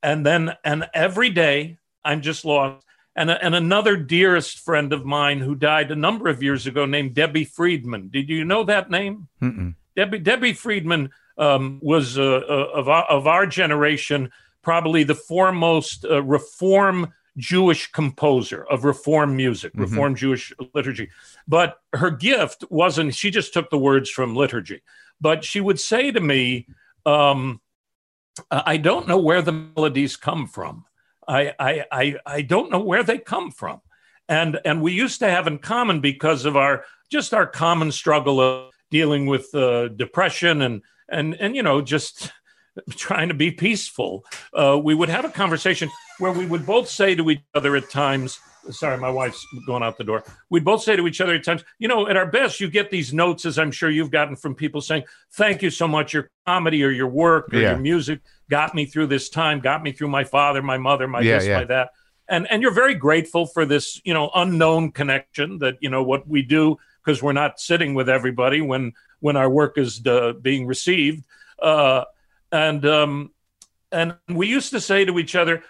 Speaker 2: and then and every day I'm just lost. and, and another dearest friend of mine who died a number of years ago named Debbie Friedman. Did you know that name?
Speaker 1: Mm-mm.
Speaker 2: Debbie Debbie Friedman um, was uh, uh, of our, of our generation probably the foremost uh, reform Jewish composer of reform music,
Speaker 1: Mhm.
Speaker 2: reform Jewish liturgy. But her gift wasn't, she just took the words from liturgy. But she would say to me, um, I don't know where the melodies come from. I, I, I, I don't know where they come from. And, and we used to have in common because of our just our common struggle of dealing with uh, depression and, and, and, you know, just trying to be peaceful. Uh, we would have a conversation where we would both say to each other at times, sorry, my wife's going out the door. We'd both say to each other at times, you know, at our best, you get these notes, as I'm sure you've gotten from people saying, thank you so much. Your comedy or your work or
Speaker 1: Yeah.
Speaker 2: your music got me through this time, got me through my father, my mother, my
Speaker 1: Yeah,
Speaker 2: this,
Speaker 1: yeah.
Speaker 2: my that. And, and you're very grateful for this, you know, unknown connection that, you know, what we do because we're not sitting with everybody when, when our work is uh, being received. Uh, and, um, and we used to say to each other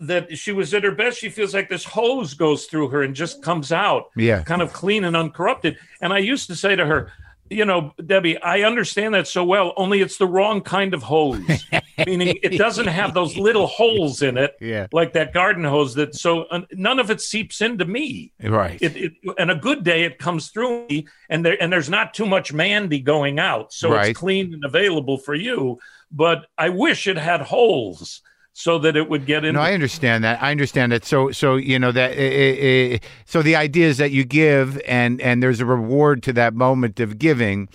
Speaker 2: that she was at her best. She feels like this hose goes through her and just comes out
Speaker 1: Yeah.
Speaker 2: kind of clean and uncorrupted. And I used to say to her, you know, Debbie, I understand that so well, only it's the wrong kind of hose, meaning it doesn't have those little holes in it
Speaker 1: Yeah.
Speaker 2: like that garden hose that so uh, none of it seeps into me.
Speaker 1: Right.
Speaker 2: It, it and a good day it comes through me and there and there's not too much Mandy going out. So
Speaker 1: Right.
Speaker 2: it's clean and available for you, but I wish it had holes so that it would get in
Speaker 1: No, I understand that. I understand that. So, so you know that. eh, eh, so the idea is that you give, and and there's a reward to that moment of giving,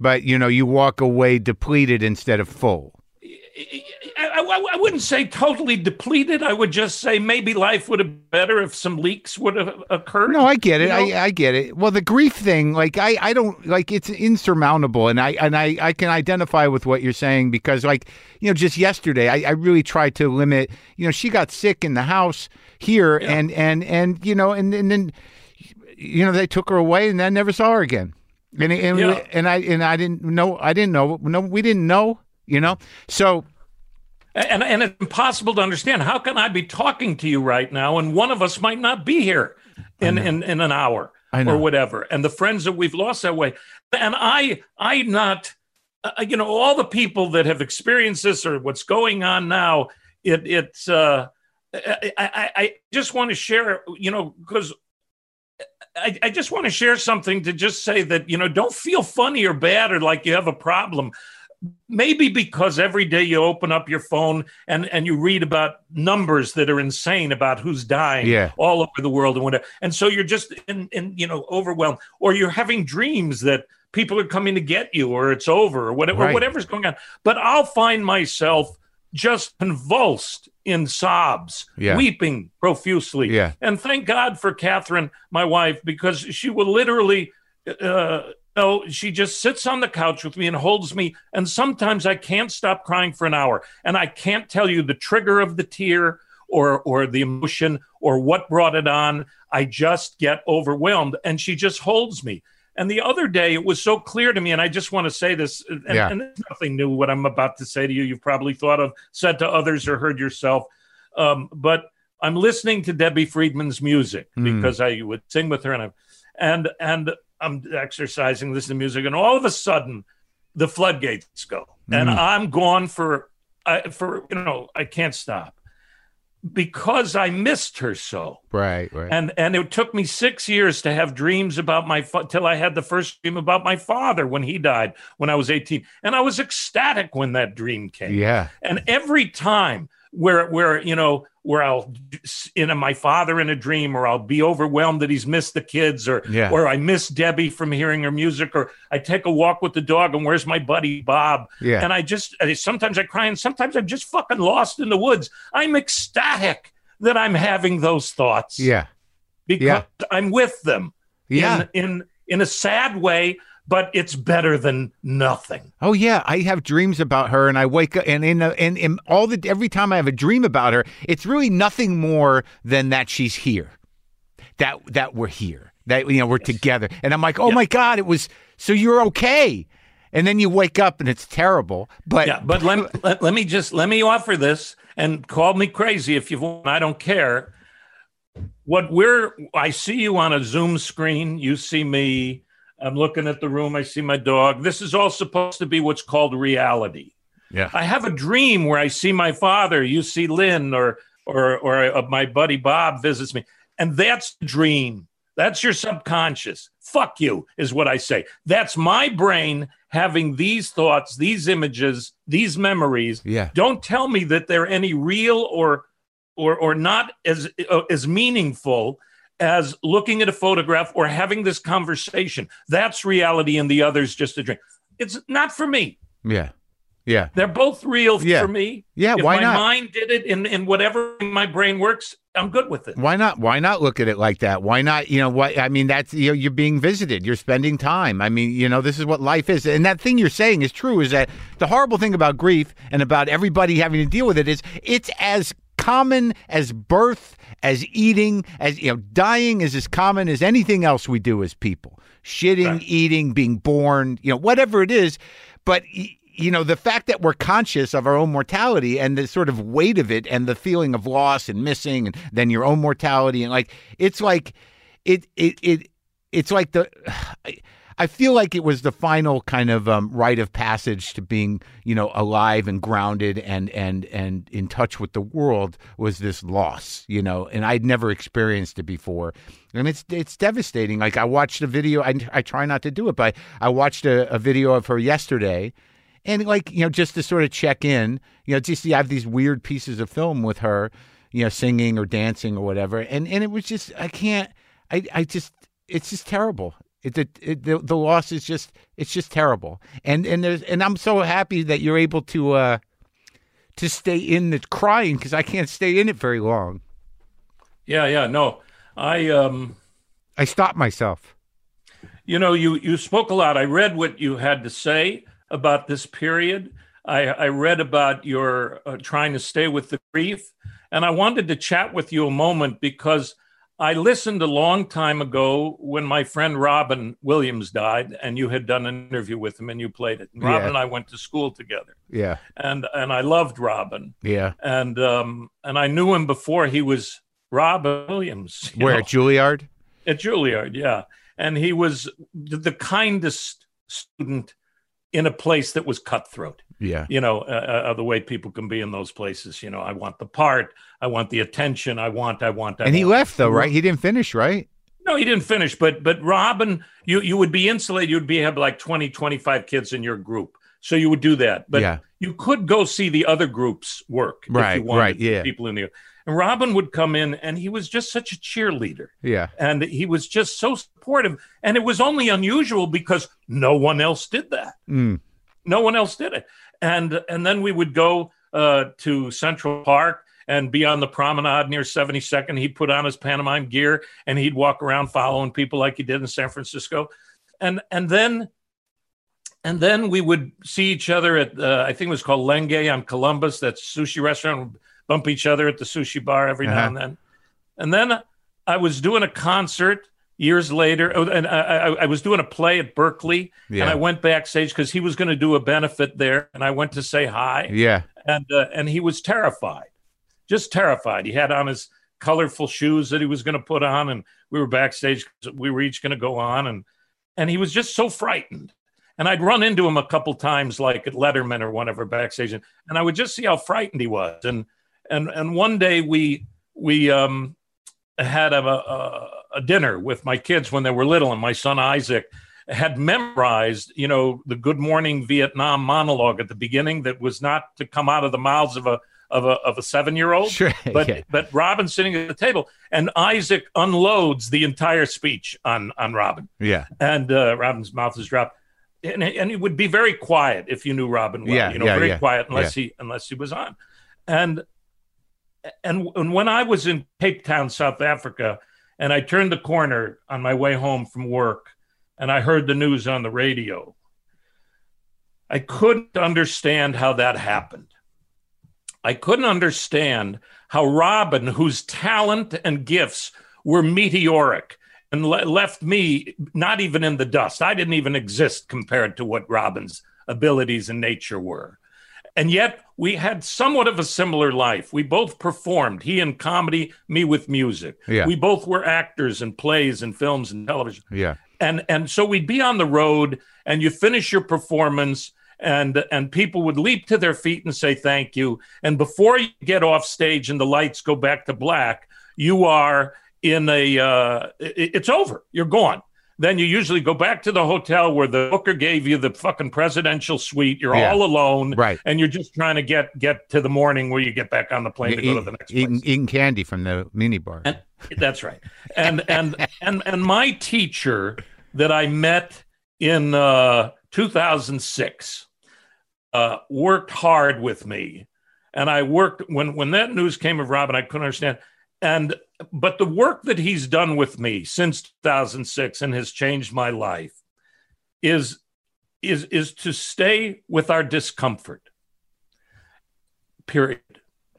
Speaker 1: but you know you walk away depleted instead of full.
Speaker 2: I, I, I wouldn't say totally depleted. I would just say maybe life would have been better if some leaks would have occurred.
Speaker 1: No, I get it.
Speaker 2: You know?
Speaker 1: I, I get it. Well, the grief thing, like I, I don't like it's insurmountable, and I and I, I can identify with what you're saying because, like, you know, just yesterday, I, I really tried to limit. You know, she got sick in the house here,
Speaker 2: Yeah.
Speaker 1: and and and you know, and and then, you know, they took her away, and I never saw her again. And and,
Speaker 2: Yeah.
Speaker 1: and I and I didn't know. I didn't know. No, we didn't know. You know, so
Speaker 2: And, and it's impossible to understand. How can I be talking to you right now and one of us might not be here in, in, in an hour or whatever? And the friends that we've lost that way. And I, I not, uh, you know, all the people that have experienced this or what's going on now, it, it's, uh, I, I, I just want to share, you know, because I, I just want to share something to just say that, you know, don't feel funny or bad or like you have a problem maybe because every day you open up your phone and and you read about numbers that are insane about who's dying
Speaker 1: Yeah.
Speaker 2: all over the world and whatever and so you're just in, in you know overwhelmed or you're having dreams that people are coming to get you or it's over or whatever
Speaker 1: Right.
Speaker 2: or whatever's going on but i'll find myself just convulsed in sobs
Speaker 1: Yeah.
Speaker 2: weeping profusely
Speaker 1: Yeah.
Speaker 2: and thank god for kathryn my wife because she will literally uh, no, she just sits on the couch with me and holds me. And sometimes I can't stop crying for an hour. And I can't tell you the trigger of the tear or, or the emotion or what brought it on. I just get overwhelmed. And she just holds me. And the other day, it was so clear to me, and I just want to say this, and,
Speaker 1: Yeah.
Speaker 2: and it's nothing new what I'm about to say to you. You've probably thought of, said to others, or heard yourself. Um, but I'm listening to Debbie Friedman's music
Speaker 1: Mm.
Speaker 2: because I would sing with her, and I, and and I'm exercising, listening to music, and all of a sudden, the floodgates go, and
Speaker 1: Mm.
Speaker 2: I'm gone for, I, for you know, I can't stop because I missed her so.
Speaker 1: right, right.
Speaker 2: And and it took me six years to have dreams about my fa- till I had the first dream about my father when he died when I was 18, and I was ecstatic when that dream came.
Speaker 1: yeah,
Speaker 2: And every time where where you know where I'll in a, my father in a dream, or I'll be overwhelmed that he's missed the kids, or
Speaker 1: Yeah.
Speaker 2: or I miss Debbie from hearing her music, or I take a walk with the dog, and where's my buddy Bob?
Speaker 1: yeah.
Speaker 2: And I just sometimes I cry, and sometimes I'm just fucking lost in the woods. I'm ecstatic that I'm having those thoughts
Speaker 1: yeah,
Speaker 2: because
Speaker 1: Yeah.
Speaker 2: I'm with them
Speaker 1: yeah.
Speaker 2: in, in in a sad way, but it's better than nothing.
Speaker 1: Oh yeah, I have dreams about her, and I wake up, and in and in all the every time I have a dream about her, it's really nothing more than that she's here, that that we're here, that you know we're together, and I'm like, oh my god, it was so you're okay, and then you wake up and it's terrible, but
Speaker 2: Yeah, but let, let, let me just let me offer this and call me crazy if you want. I don't care. what we're I see you on a Zoom screen. You see me. I'm looking at the room. I see my dog. This is all supposed to be what's called reality.
Speaker 1: Yeah.
Speaker 2: I have a dream where I see my father. You see Lynn, or or or uh, my buddy Bob visits me, and that's the dream. That's your subconscious. Fuck you, is what I say. That's my brain having these thoughts, these images, these memories.
Speaker 1: Yeah.
Speaker 2: Don't tell me that they're any real or or or not as uh, as meaningful as looking at a photograph or having this conversation. That's reality, and the other's just a dream. It's not for me.
Speaker 1: Yeah. Yeah.
Speaker 2: They're both real
Speaker 1: Yeah.
Speaker 2: for me.
Speaker 1: Yeah,
Speaker 2: If
Speaker 1: why
Speaker 2: my
Speaker 1: not?
Speaker 2: mind did it in, in whatever my brain works, I'm good with it.
Speaker 1: Why not? Why not look at it like that? Why not? You know what? I mean, that's you know, you're being visited. You're spending time. I mean, you know, this is what life is. And that thing you're saying is true. Is that the horrible thing about grief and about everybody having to deal with it is it's as common as birth, as eating, as you know, dying is as common as anything else we do as people. Shitting,
Speaker 2: Right.
Speaker 1: eating, being born, you know, whatever it is. But you know, the fact that we're conscious of our own mortality and the sort of weight of it and the feeling of loss and missing and then your own mortality and like it's like it it it it's like the I, feel like it was the final kind of um, rite of passage to being, you know, alive and grounded and and and in touch with the world was this loss, you know, and I'd never experienced it before, and it's it's devastating. Like I watched a video, I I try not to do it, but I watched a, a video of her yesterday, and like you know, just to sort of check in, you know, just see. you have these weird pieces of film with her, you know, singing or dancing or whatever, and and it was just I can't, I I just it's just terrible. It, it, it the, the loss is just it's just terrible, and and there's and I'm so happy that you're able to uh to stay in the crying because I can't stay in it very long.
Speaker 2: Yeah, yeah, no. I um
Speaker 1: I stop myself.
Speaker 2: you know, you you spoke a lot. I read what you had to say about this period. I, I read about your uh, trying to stay with the grief, and I wanted to chat with you a moment because I listened a long time ago when my friend Robin Williams died, and you had done an interview with him, and you played it. And Robin
Speaker 1: Yeah.
Speaker 2: and I went to school together,
Speaker 1: Yeah,
Speaker 2: and and I loved Robin,
Speaker 1: yeah.
Speaker 2: and um and I knew him before he was Robin Williams.
Speaker 1: Where
Speaker 2: know.
Speaker 1: at Juilliard?
Speaker 2: At Juilliard, yeah. And he was the the kindest student in a place that was cutthroat.
Speaker 1: Yeah,
Speaker 2: You know, uh, uh, the way people can be in those places. You know, I want the part, I want the attention, I want, I want. I
Speaker 1: and he left though, right? He didn't finish, right?
Speaker 2: No, he didn't finish. But but Robin, you you would be insulated. You'd be have like 20, 25 kids in your group. So you would do that. But
Speaker 1: Yeah.
Speaker 2: you could go see the other groups work. if
Speaker 1: Right,
Speaker 2: you wanted
Speaker 1: right, yeah.
Speaker 2: People in the and Robin would come in and he was just such a cheerleader
Speaker 1: Yeah,
Speaker 2: and he was just so supportive and it was only unusual because no one else did that
Speaker 1: mm.
Speaker 2: no one else did it and and then we would go uh, to central park and be on the promenade near 72nd he'd put on his pantomime gear and he'd walk around following people like he did in san francisco. And and then and then we would see each other at uh, i think it was called lenge on columbus that sushi restaurant bump each other at the sushi bar every
Speaker 1: Uh-huh.
Speaker 2: now and then. And then i was doing a concert years later oh, and I, I, I was doing a play at berkeley
Speaker 1: yeah,
Speaker 2: and I went backstage because he was going to do a benefit there, and I went to say hi,
Speaker 1: yeah.
Speaker 2: and uh, and he was terrified, just terrified. He had on his colorful shoes that he was going to put on, and we were backstage. We were each going to go on, and and he was just so frightened. And I'd run into him a couple times, like at Letterman or whatever backstage, and, I would just see how frightened he was. And and and one day we we um had a, a, a dinner with my kids when they were little, and my son Isaac had memorized, you know, the Good Morning Vietnam monologue at the beginning that was not to come out of the mouths of a of a of a seven year old.
Speaker 1: Sure.
Speaker 2: But
Speaker 1: yeah.
Speaker 2: but Robin's sitting at the table, and Isaac unloads the entire speech on on Robin,
Speaker 1: yeah,
Speaker 2: and uh, Robin's mouth is dropped. And, and he would be very quiet if you knew Robin well.
Speaker 1: Yeah,
Speaker 2: you know,
Speaker 1: yeah,
Speaker 2: very
Speaker 1: yeah,
Speaker 2: quiet unless he unless he was on. And and and when I was in Cape Town, South Africa, and I turned the corner on my way home from work, and I heard the news on the radio, I couldn't understand how that happened. I couldn't understand how Robin, whose talent and gifts were meteoric and le- left me not even in the dust. I didn't even exist compared to what Robin's abilities and nature were. and yet we had somewhat of a similar life. We both performed, he in comedy, me with music.
Speaker 1: Yeah.
Speaker 2: We both were actors in plays and films and television.
Speaker 1: Yeah.
Speaker 2: And and so we'd be on the road and you finish your performance and and people would leap to their feet and say thank you. And before you get off stage and the lights go back to black, you are in a uh, it, it's over. You're gone. Then you usually go back to the hotel where the booker gave you the fucking presidential suite. You're
Speaker 1: Yeah.
Speaker 2: all alone,
Speaker 1: Right.
Speaker 2: And you're just trying to get get to the morning where you get back on the plane to go to the next
Speaker 1: eating,
Speaker 2: place.
Speaker 1: eating candy from the minibar.
Speaker 2: And, that's right. And and and and my teacher that I met in uh, 2006 uh, worked hard with me, and I worked when when that news came of Robin, I couldn't understand. And but the work that he's done with me since 2006 and has changed my life is is is to stay with our discomfort. Period.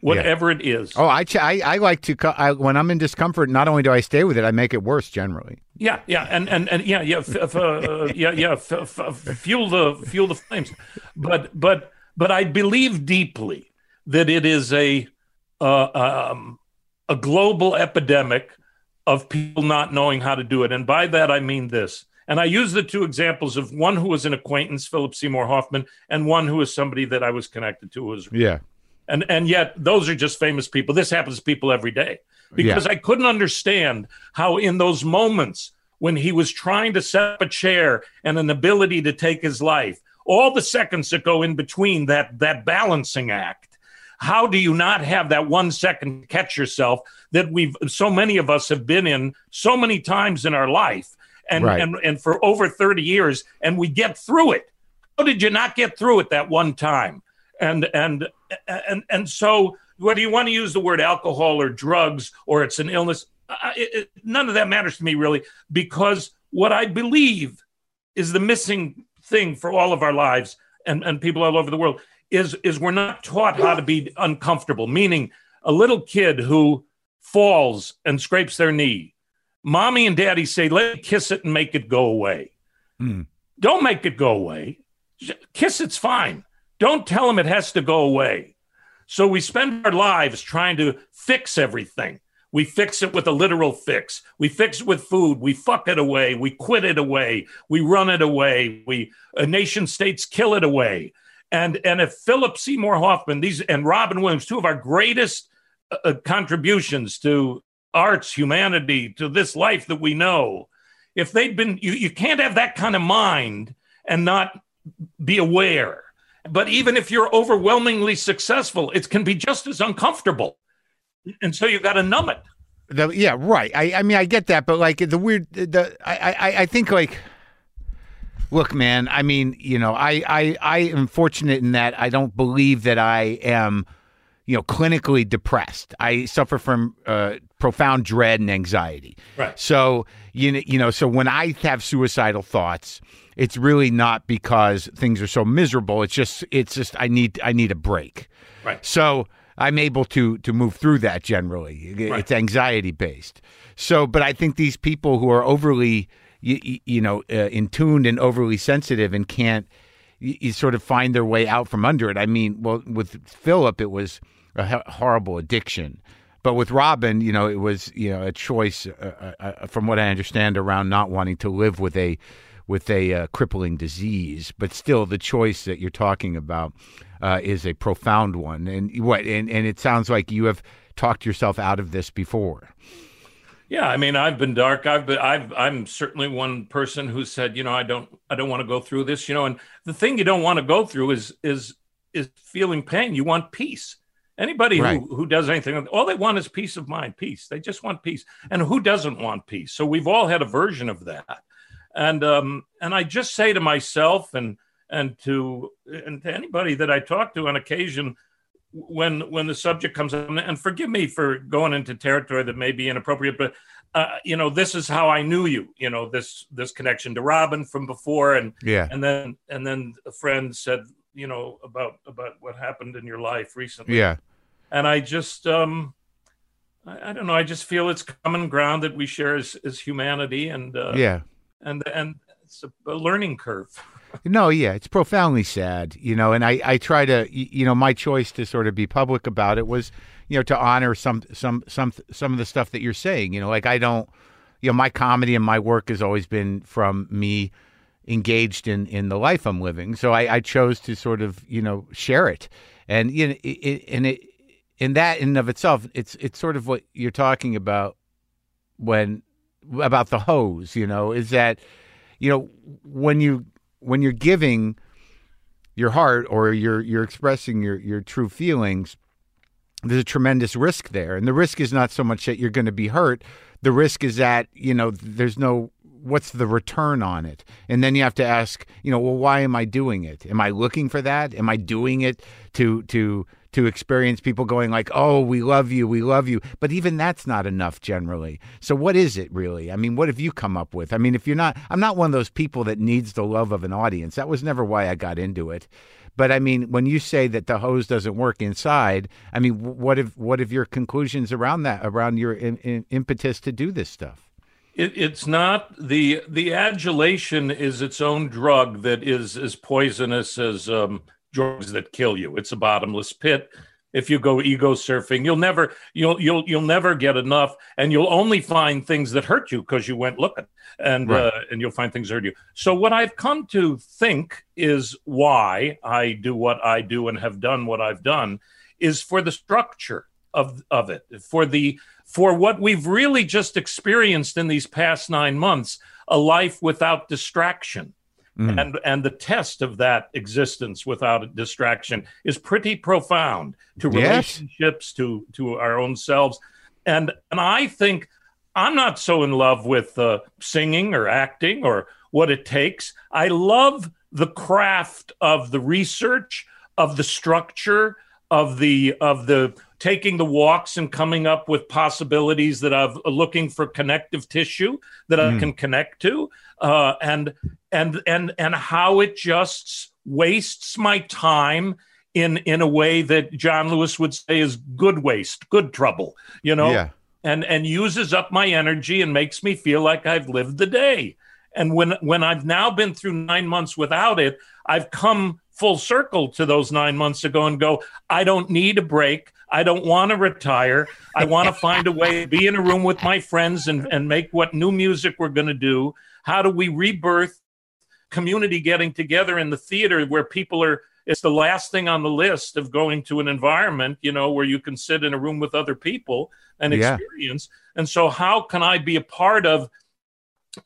Speaker 2: Whatever it is.
Speaker 1: oh, I, ch- I I like to I, when I'm in discomfort. Not only do I stay with it, I make it worse generally.
Speaker 2: Yeah, yeah, and and and yeah, yeah, f- f- uh, yeah, yeah, f- f- f- fuel the fuel the flames, but but but I believe deeply that it is a uh, um, a global epidemic of people not knowing how to do it, and by that I mean this. And I use the two examples of one who was an acquaintance, Philip Seymour Hoffman, and one who was somebody that I was connected to, was
Speaker 1: Yeah.
Speaker 2: And and yet those are just famous people. This happens to people every day. Because i couldn't understand how in those moments when he was trying to set up a chair and an ability to take his life all the seconds that go in between that that balancing act how do you not have that one second to catch yourself that we've so many of us have been in so many times in our life and
Speaker 1: Right.
Speaker 2: and and for over 30 years and we get through it? How did you not get through it that one time and and and and so whether you want to use the word alcohol or drugs or it's an illness I, it, none of that matters to me really because what i believe is the missing thing for all of our lives and, and people all over the world is is we're not taught how to be uncomfortable. Meaning a little kid who falls and scrapes their knee mommy and daddy say let me kiss it and make it go away.
Speaker 1: Mm.
Speaker 2: don't make it go away. Kiss it's fine don't tell them it has to go away. So we spend our lives trying to fix everything. We fix it with a literal fix. We fix it with food. We fuck it away. We quit it away. We run it away. We uh, nation states kill it away. And and if philip seymour hoffman these and robin williams two of our greatest uh, uh, contributions to arts humanity to this life that we know if they'd been you, you can't have that kind of mind and not be aware but even if you're overwhelmingly successful it can be just as uncomfortable and so you've got to numb it
Speaker 1: The, yeah, right. I, I mean, I get that, but like the weird, the I, I, I think like, look, man. I mean, you know, I, I, I am fortunate in that I don't believe that I am, you know, clinically depressed. I suffer from uh, profound dread and anxiety.
Speaker 2: Right.
Speaker 1: So you know, you know, so when I have suicidal thoughts, it's really not because things are so miserable. It's just, it's just I need, I need a break.
Speaker 2: right
Speaker 1: So I'm able to to move through that generally.
Speaker 2: Right.
Speaker 1: It's anxiety based. So, but I think these people who are overly, you, you know, uh, in tuned and overly sensitive and can't you, you sort of find their way out from under it. I mean, well, with Philip, it was a horrible addiction. But with Robin, you know, it was you know a choice, uh, uh, uh, from what I understand, around not wanting to live with a with a uh, crippling disease. But still, the choice that you're talking about uh, is a profound one. And what? And, and it sounds like you have talked yourself out of this before.
Speaker 2: yeah i mean i've been dark i've been i've i'm certainly one person who said you know i don't i don't want to go through this you know and the thing you don't want to go through is is is feeling pain you want peace anybody
Speaker 1: Right.
Speaker 2: who who does anything all they want is peace of mind peace they just want peace and who doesn't want peace so we've all had a version of that and um and i just say to myself and and to and to anybody that i talk to on occasion when when the subject comes up and forgive me for going into territory that may be inappropriate but uh, you know this is how i knew you you know this this connection to robin from before and
Speaker 1: Yeah.
Speaker 2: and then and then a friend said you know about about what happened in your life recently
Speaker 1: Yeah.
Speaker 2: and i just um I, I don't know i just feel it's common ground that we share as, as humanity and uh,
Speaker 1: Yeah.
Speaker 2: And and it's a, learning curve
Speaker 1: No, yeah, it's profoundly sad, you know, and I, I try to, you know, my choice to sort of be public about it was, you know, to honor some, some, some, some of the stuff that you're saying, you know, like I don't, you know, my comedy and my work has always been from me engaged in, in the life I'm living. So I, I chose to sort of, you know, share it. And, you know, it, and it, in that in and of itself, it's, it's sort of what you're talking about when, about the hose, you know, is that, you know, when you, when you're giving your heart or you're you're expressing your your true feelings there's a tremendous risk there. And the risk is not so much that you're going to be hurt. The risk is that you know there's no what's the return on it? And then you have to ask you know well why am i doing it? Am i looking for that? Am i doing it to to to experience people going like, "Oh, we love you, we love you," but even that's not enough generally. So what is it really? I mean, what have you come up with? I mean, if you're not, I'm not one of those people that needs the love of an audience. That was never why I got into it. But I mean, when you say that the hose doesn't work inside, I mean, what if what if your conclusions around that, around your in, in, impetus to do this stuff?
Speaker 2: It, it's not the the adulation is its own drug that is as poisonous as um, drugs that kill you. It's a bottomless pit. If you go ego surfing, you'll never you'll you'll you'll never get enough, and you'll only find things that hurt you because you went looking, and right. uh, and you'll find things that hurt you. So what I've come to think is why I do what I do and have done what I've done is for the structure of of it, for the for what we've really just experienced in these past nine months, a life without distraction Mm. And and the test of that existence without a distraction is pretty profound to relationships, yes. to to our own selves. And and I think I'm not so in love with uh, singing or acting or what it takes. I love the craft of the research, of the structure, of the of the taking the walks and coming up with possibilities that I'm looking for connective tissue that I mm. can connect to, uh, and and and and how it just wastes my time in in a way that John Lewis would say is good waste, good trouble, you know,
Speaker 1: yeah.
Speaker 2: and and uses up my energy and makes me feel like I've lived the day. And when when I've now been through nine months without it, I've come full circle to those nine months ago and go, I don't need a break. I don't want to retire. I want to find a way to be in a room with my friends and, and make what new music we're going to do. How do we rebirth community getting together in the theater where people are it's the last thing on the list of going to an environment you know where you can sit in a room with other people and yeah. experience and so how can i be a part of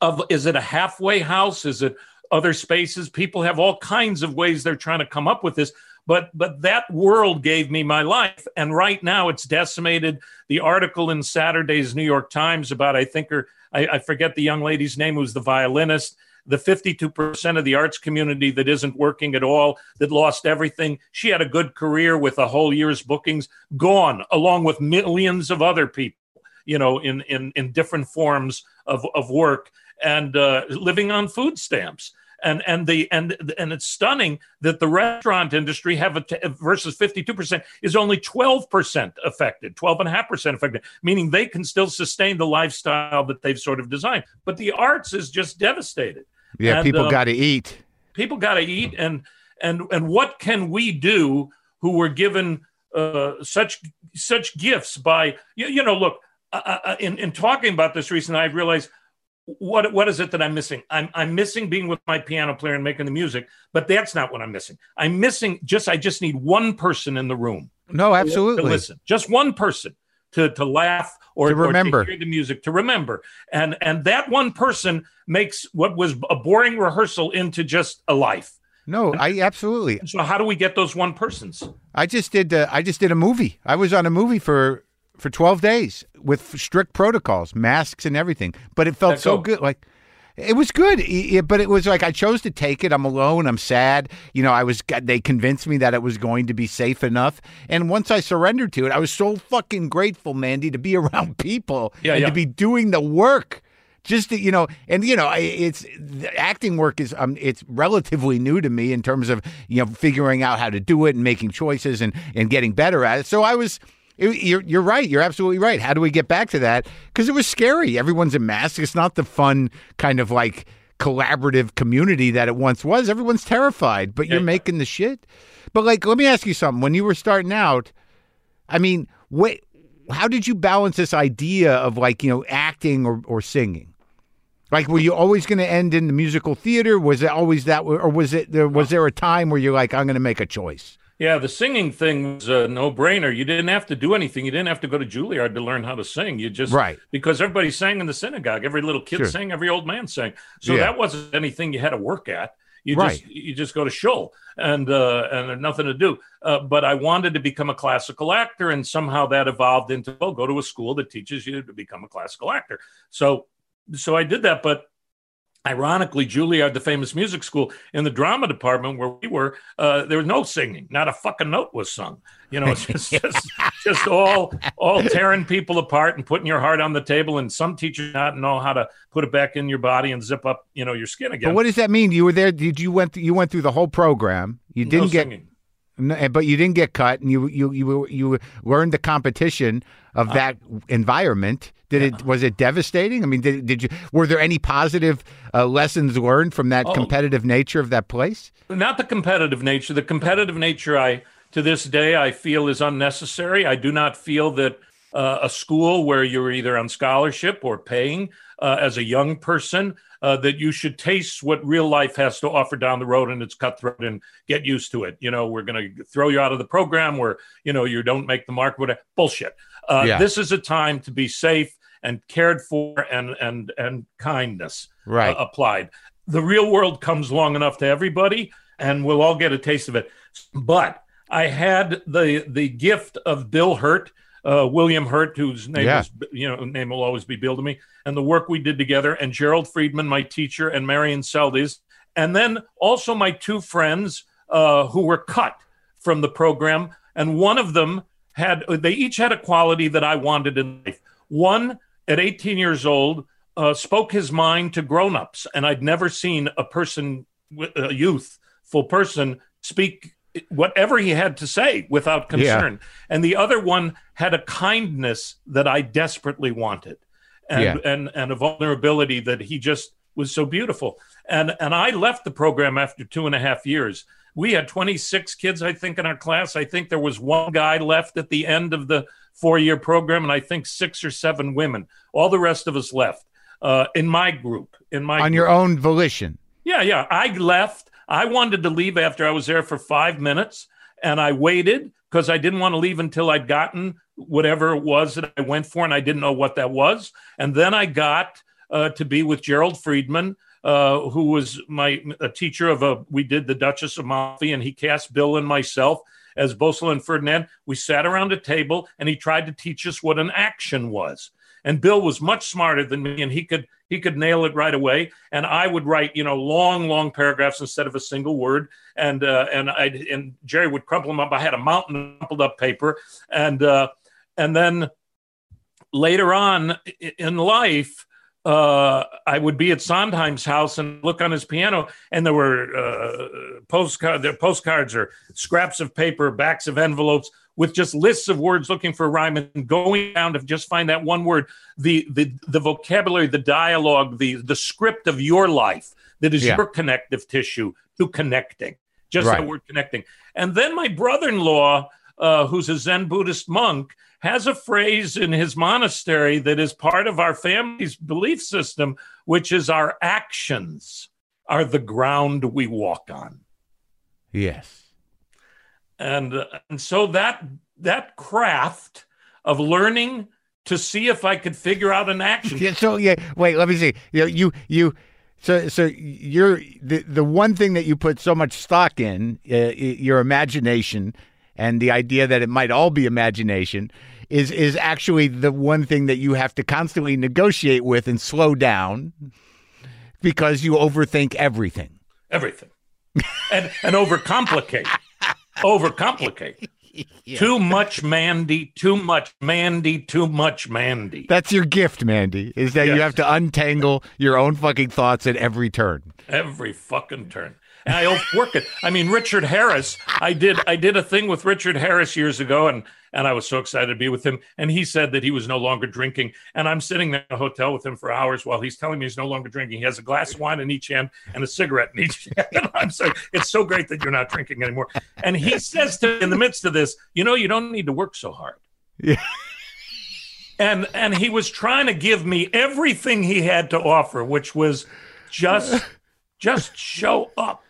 Speaker 2: of is it a halfway house is it other spaces people have all kinds of ways they're trying to come up with this but but that world gave me my life. And right now it's decimated. The article in saturday's new york times about i think her I, I forget the young lady's name who's the violinist the 52% of the arts community that isn't working at all, that lost everything. She had a good career with a whole year's bookings gone, along with millions of other people, you know, in, in, in different forms of, of work and uh, living on food stamps and and the and and it's stunning that the restaurant industry have a t- versus 52% is only 12% affected 12.5% affected meaning they can still sustain the lifestyle that they've sort of designed but the arts is just devastated
Speaker 1: yeah, and, people uh, got to eat.
Speaker 2: People got to eat, and and and what can we do who were given uh, such such gifts by you, you know? Look, uh, uh, uh in in talking about this recently, i've realized what what is it that I'm missing? I'm I'm missing being with my piano player and making the music, but that's not what I'm missing. I'm missing just I just need one person in the room.
Speaker 1: No, absolutely.
Speaker 2: To listen, just one person to to laugh or
Speaker 1: to remember
Speaker 2: or to hear the music to remember and and that one person makes what was a boring rehearsal into just a life
Speaker 1: no i absolutely
Speaker 2: so how do we get those one persons
Speaker 1: i just did uh, i just did a movie i was on a movie for for 12 days with strict protocols masks and everything but it felt so good like it was good, but it was like I chose to take it. I'm alone. I'm sad. You know, I was. They convinced me that it was going to be safe enough, and once I surrendered to it, I was so fucking grateful, Mandy, to be around people
Speaker 2: yeah,
Speaker 1: and
Speaker 2: yeah.
Speaker 1: to be doing the work just to, you know and you know it's acting work is um it's relatively new to me in terms of you know figuring out how to do it and making choices and and getting better at it so i was you're, you're right. You're absolutely right. How do we get back to that? Because it was scary. Everyone's in masks. It's not the fun kind of like collaborative community that it once was. Everyone's terrified, but you're
Speaker 2: Yeah.
Speaker 1: making the shit. But like, let me ask you something. When you were starting out, I mean, what? How did you balance this idea of like you know acting or, or singing? Like, were you always going to end in the musical theater? Was it always that, or was it there? Was there a time where you're like, I'm going to make a choice?
Speaker 2: Yeah, the singing thing was a no-brainer. You didn't have to do anything. You didn't have to go to Juilliard to learn how to sing. You just
Speaker 1: Right.
Speaker 2: because everybody sang in the synagogue. Every little kid
Speaker 1: Sure.
Speaker 2: sang. Every old man sang. So
Speaker 1: Yeah.
Speaker 2: that wasn't anything you had to work at. You
Speaker 1: Right.
Speaker 2: just you just go to shul and uh, and there's nothing to do. Uh, but I wanted to become a classical actor, and somehow that evolved into well, go to a school that teaches you to become a classical actor. So so I did that, but ironically, Juilliard, the famous music school, in the drama department where we were, uh, there was no singing. Not a fucking note was sung. You know, it's just just, just all all tearing people apart and putting your heart on the table. And some teachers not know how to put it back in your body and zip up, you know, your skin again.
Speaker 1: But what does that mean? You were there. Did you went? You went through the whole program. You didn't get,
Speaker 2: singing.
Speaker 1: n- but you didn't get cut, and you you you you learned the competition
Speaker 2: Uh,
Speaker 1: of that environment. Did it was it devastating? I mean, did did you were there any positive uh, lessons learned from that
Speaker 2: Oh.
Speaker 1: competitive nature of that place?
Speaker 2: not the competitive nature. The competitive nature, I to this day, I feel is unnecessary. I do not feel that uh, a school where you're either on scholarship or paying uh, as a young person uh, that you should taste what real life has to offer down the road, and it's cutthroat and get used to it. You know, we're going to throw you out of the program where you know you don't make the mark. Whatever bullshit. Uh,
Speaker 1: Yeah.
Speaker 2: This is a time to be safe and cared for, and and and kindness
Speaker 1: Right.
Speaker 2: uh, applied. The real world comes long enough to everybody, and we'll all get a taste of it. But I had the the gift of Bill Hurt, uh, William Hurt, whose name
Speaker 1: Yeah.
Speaker 2: is you know name will always be Bill to me, and the work we did together, and Gerald Freedman, my teacher, and Marion Seldes, and then also my two friends uh, who were cut from the program, and one of them had they each had a quality that I wanted in life. One at 18 years old uh, spoke his mind to grown-ups and i'd never seen a person a youthful person speak whatever he had to say without concern. And the other one had a kindness that i desperately wanted and
Speaker 1: Yeah.
Speaker 2: and and a vulnerability that he just was so beautiful. And and i left the program after two and a half years. We had 26 kids i think in our class. I think there was one guy left at the end of the four year program and i think six or seven women all the rest of us left uh, in my group in my
Speaker 1: On your own volition.
Speaker 2: yeah, yeah. I left. I wanted to leave after I was there for five minutes, and I waited because I didn't want to leave until I'd gotten whatever it was that I went for, and I didn't know what that was. And then I got uh, to be with Gerald Freedman, uh, who was my a teacher of a. We did the Duchess of Malfi, and he cast Bill and myself as Bosola and Ferdinand. We sat around a table, and he tried to teach us what an action was and Bill was much smarter than me, and he could he could nail it right away. And I would write you know long long paragraphs instead of a single word, and uh, and I and Jerry would crumple them up. I had a mountain of crumpled up paper, and uh, and then later on in life. Uh, I would be at Sondheim's house and look on his piano, and there were uh, postcard, postcards or scraps of paper, backs of envelopes with just lists of words looking for a rhyme and going down to just find that one word the the the vocabulary the dialogue the the script of your life that is
Speaker 1: Yeah.
Speaker 2: your connective tissue to connecting just
Speaker 1: Right.
Speaker 2: that word connecting and then my brother-in-law uh, who's a zen buddhist monk has a phrase in his monastery that is part of our family's belief system which is our actions are the ground we walk on
Speaker 1: Yes.
Speaker 2: and uh, and so that that craft of learning to see if I could figure out an action.
Speaker 1: Yeah, so yeah, wait, let me see. You know, you you so so you're the the one thing that you put so much stock in, uh, your imagination and the idea that it might all be imagination is is actually the one thing that you have to constantly negotiate with and slow down because you overthink everything.
Speaker 2: Everything, and and overcomplicate, overcomplicate. Too much Mandy, too much Mandy, too much Mandy.
Speaker 1: That's your gift, Mandy, is that you have to untangle your own fucking thoughts at every turn.
Speaker 2: Every fucking turn. And I overwork it. I mean, Richard Harris. I did I did a thing with Richard Harris years ago, and and I was so excited to be with him. And he said that he was no longer drinking. And I'm sitting in a hotel with him for hours while he's telling me he's no longer drinking. He has a glass of wine in each hand and a cigarette in each hand. And I'm sorry, it's so great that you're not drinking anymore. And he says to me in the midst of this, you know, you don't need to work so hard.
Speaker 1: Yeah.
Speaker 2: And and he was trying to give me everything he had to offer, which was just just show up.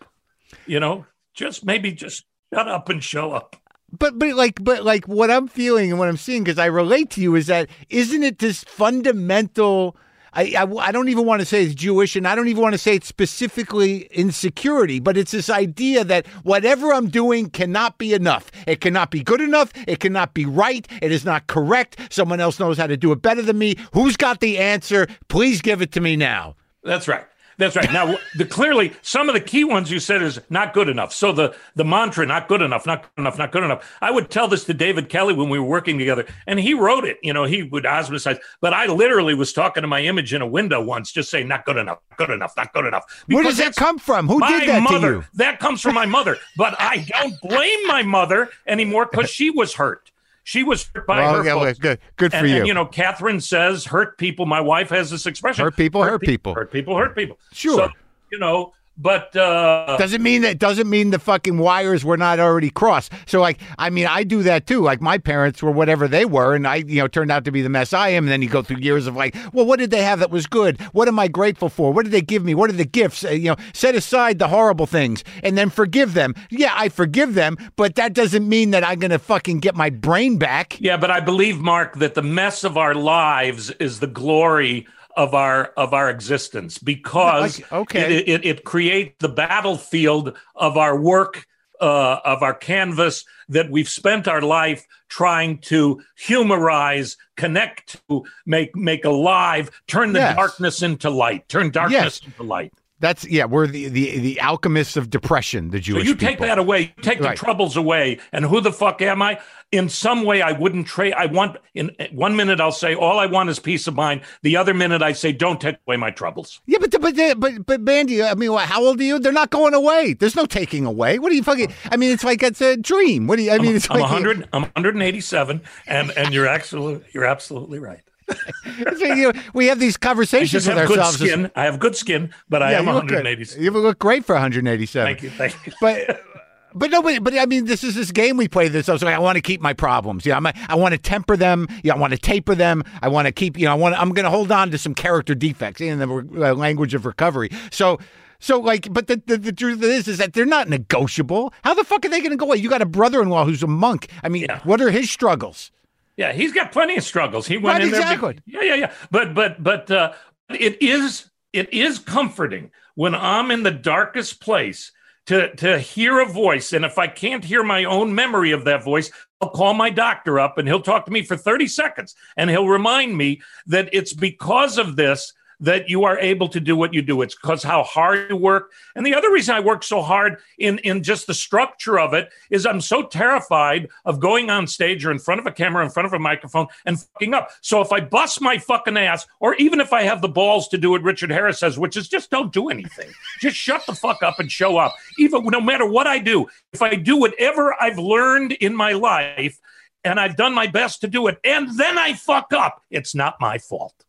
Speaker 2: You know, just maybe just shut up and show up
Speaker 1: but but like but like what I'm feeling and what I'm seeing because I relate to you is that isn't it this fundamental I, I, I don't even want to say it's Jewish and I don't even want to say it's specifically insecurity, but it's this idea that whatever I'm doing cannot be enough. It cannot be good enough. It cannot be right. It is not correct. Someone else knows how to do it better than me. Who's got the answer? Please give it to me now.
Speaker 2: That's right. That's right. Now, the clearly some of the key ones you said is not good enough. So the the mantra, not good enough, not good enough, not good enough. I would tell this to David Kelley when we were working together, and he wrote it. You know, he would osmosize. But I literally was talking to my image in a window once, just saying, "Not good enough, good enough, not good enough."
Speaker 1: Where does that come from? Who did that
Speaker 2: mother,
Speaker 1: to you?
Speaker 2: That comes from my mother. But I don't blame my mother anymore because she was hurt. She was hurt by well, her. Yeah,
Speaker 1: good, good for
Speaker 2: and,
Speaker 1: you.
Speaker 2: And, you know, Kathryn says, "Hurt people." My wife has this expression:
Speaker 1: "Hurt people, hurt, hurt people,
Speaker 2: hurt people, hurt people."
Speaker 1: Sure. So,
Speaker 2: you know, but uh,
Speaker 1: doesn't mean that doesn't mean the fucking wires were not already crossed. So like, I mean, I do that too. Like my parents were whatever they were, and I, you know, turned out to be the mess I am. And then you go through years of like, well, what did they have that was good? What am I grateful for? What did they give me? What are the gifts? Uh, you know, set aside the horrible things and then forgive them. Yeah, I forgive them, but that doesn't mean that I'm gonna fucking get my brain back.
Speaker 2: Yeah, but I believe, Marc, that the mess of our lives is the glory of our of our existence because
Speaker 1: okay.
Speaker 2: it, it, it creates the battlefield of our work uh, of our canvas that we've spent our life trying to humorize, connect to, make make alive, turn the yes. darkness into light, turn darkness yes. into light.
Speaker 1: That's yeah. We're the the the alchemists of depression. The Jewish.
Speaker 2: So you
Speaker 1: people.
Speaker 2: take that away. You take right. the troubles away. And who the fuck am I? In some way, I wouldn't trade. I want in one minute I'll say all I want is peace of mind. The other minute I say don't take away my troubles.
Speaker 1: Yeah, but but but but Mandy, I mean, how old are you? They're not going away. There's no taking away. What are you fucking? I mean, it's like it's a dream. What do you? I mean,
Speaker 2: I'm,
Speaker 1: it's
Speaker 2: I'm
Speaker 1: like
Speaker 2: 100. I'm 187, and and you're absolutely you're absolutely right.
Speaker 1: you, we have these conversations with ourselves.
Speaker 2: Good skin. I have good skin, but I yeah, am 187.
Speaker 1: You look great for 187.
Speaker 2: Thank you. Thank you.
Speaker 1: But. But no, but, but I mean, this is this game we play. This, so I want to keep my problems. Yeah, i I want to temper them. Yeah, I want to taper them. I want to keep. You know, I want. I'm going to hold on to some character defects in the uh, language of recovery. So, so like, but the, the, the truth is, is that they're not negotiable. How the fuck are they going to go away? You got a brother-in-law who's a monk. I mean, yeah. what are his struggles?
Speaker 2: Yeah, he's got plenty of struggles. He went
Speaker 1: right,
Speaker 2: in there.
Speaker 1: Exactly.
Speaker 2: Yeah, yeah, yeah. But but but uh, it is it is comforting when I'm in the darkest place to to hear a voice, and if I can't hear my own memory of that voice, I'll call my doctor up and he'll talk to me for 30 seconds, and he'll remind me that it's because of this that you are able to do what you do. It's because how hard you work. And the other reason I work so hard in, in just the structure of it is I'm so terrified of going on stage or in front of a camera, in front of a microphone and fucking up. So if I bust my fucking ass, or even if I have the balls to do what Richard Harris says, which is just don't do anything, just shut the fuck up and show up. Even no matter what I do, if I do whatever I've learned in my life, and I've done my best to do it, and then I fuck up, it's not my fault.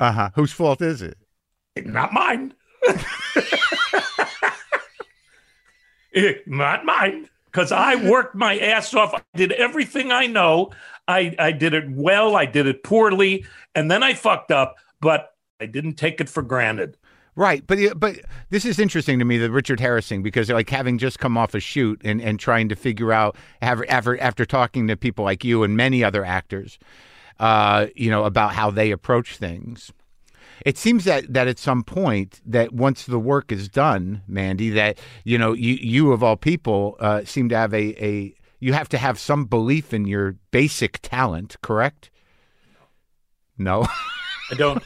Speaker 1: Uh huh. Whose fault is it?
Speaker 2: Not mine. Not mine. Because I worked my ass off. I did everything I know. I, I did it well. I did it poorly. And then I fucked up, but I didn't take it for granted.
Speaker 1: Right, but but this is interesting to me, the Richard Harris thing, because like having just come off a shoot and, and trying to figure out after after talking to people like you and many other actors, uh, you know, about how they approach things. It seems that that at some point that once the work is done, Mandy, that you know you you of all people uh, seem to have a a you have to have some belief in your basic talent, correct? No,
Speaker 2: I don't.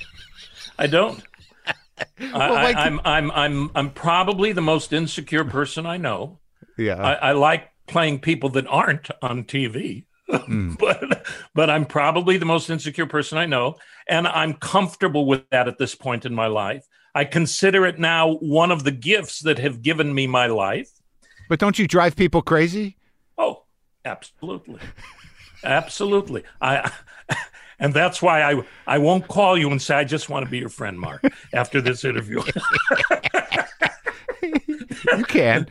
Speaker 2: I don't. well, I, am I'm, I'm I'm I'm probably the most insecure person I know.
Speaker 1: Yeah,
Speaker 2: I, I like playing people that aren't on TV. Mm. but but I'm probably the most insecure person I know, and I'm comfortable with that at this point in my life. I consider it now one of the gifts that have given me my life.
Speaker 1: But don't you drive people crazy?
Speaker 2: Oh, absolutely. absolutely. I and that's why I I won't call you and say I just want to be your friend, Marc, after this interview.
Speaker 1: you can.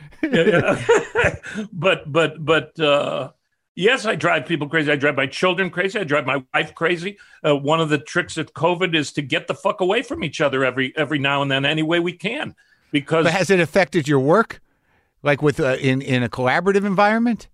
Speaker 2: but but but uh, yes, I drive people crazy. I drive my children crazy. I drive my wife crazy. Uh, one of the tricks of COVID is to get the fuck away from each other every every now and then, any way we can. Because
Speaker 1: but has it affected your work, like with uh, in in a collaborative environment?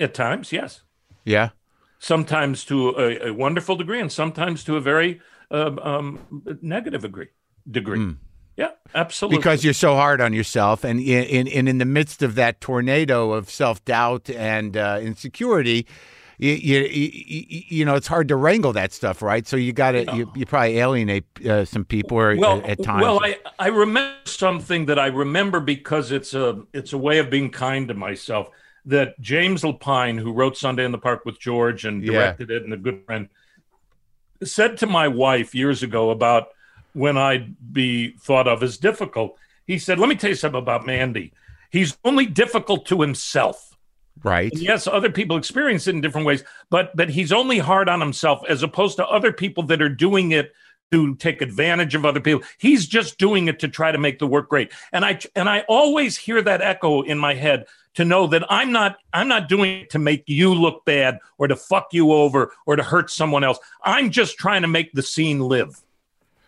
Speaker 2: At times, yes.
Speaker 1: Yeah.
Speaker 2: Sometimes to a, a wonderful degree, and sometimes to a very uh, um, negative degree. Degree. Mm. Yeah, absolutely.
Speaker 1: Because you're so hard on yourself, and in in, in the midst of that tornado of self doubt and uh, insecurity, you, you, you, you know it's hard to wrangle that stuff, right? So you got to you, you probably alienate uh, some people or,
Speaker 2: well,
Speaker 1: at times.
Speaker 2: Well, I I remember something that I remember because it's a it's a way of being kind to myself. That James Lapine, who wrote Sunday in the Park with George and directed yeah. it, and a good friend, said to my wife years ago about when I'd be thought of as difficult. He said, Let me tell you something about Mandy. He's only difficult to himself.
Speaker 1: Right.
Speaker 2: And yes, other people experience it in different ways, but but he's only hard on himself as opposed to other people that are doing it to take advantage of other people. He's just doing it to try to make the work great. And I and I always hear that echo in my head to know that I'm not I'm not doing it to make you look bad or to fuck you over or to hurt someone else. I'm just trying to make the scene live.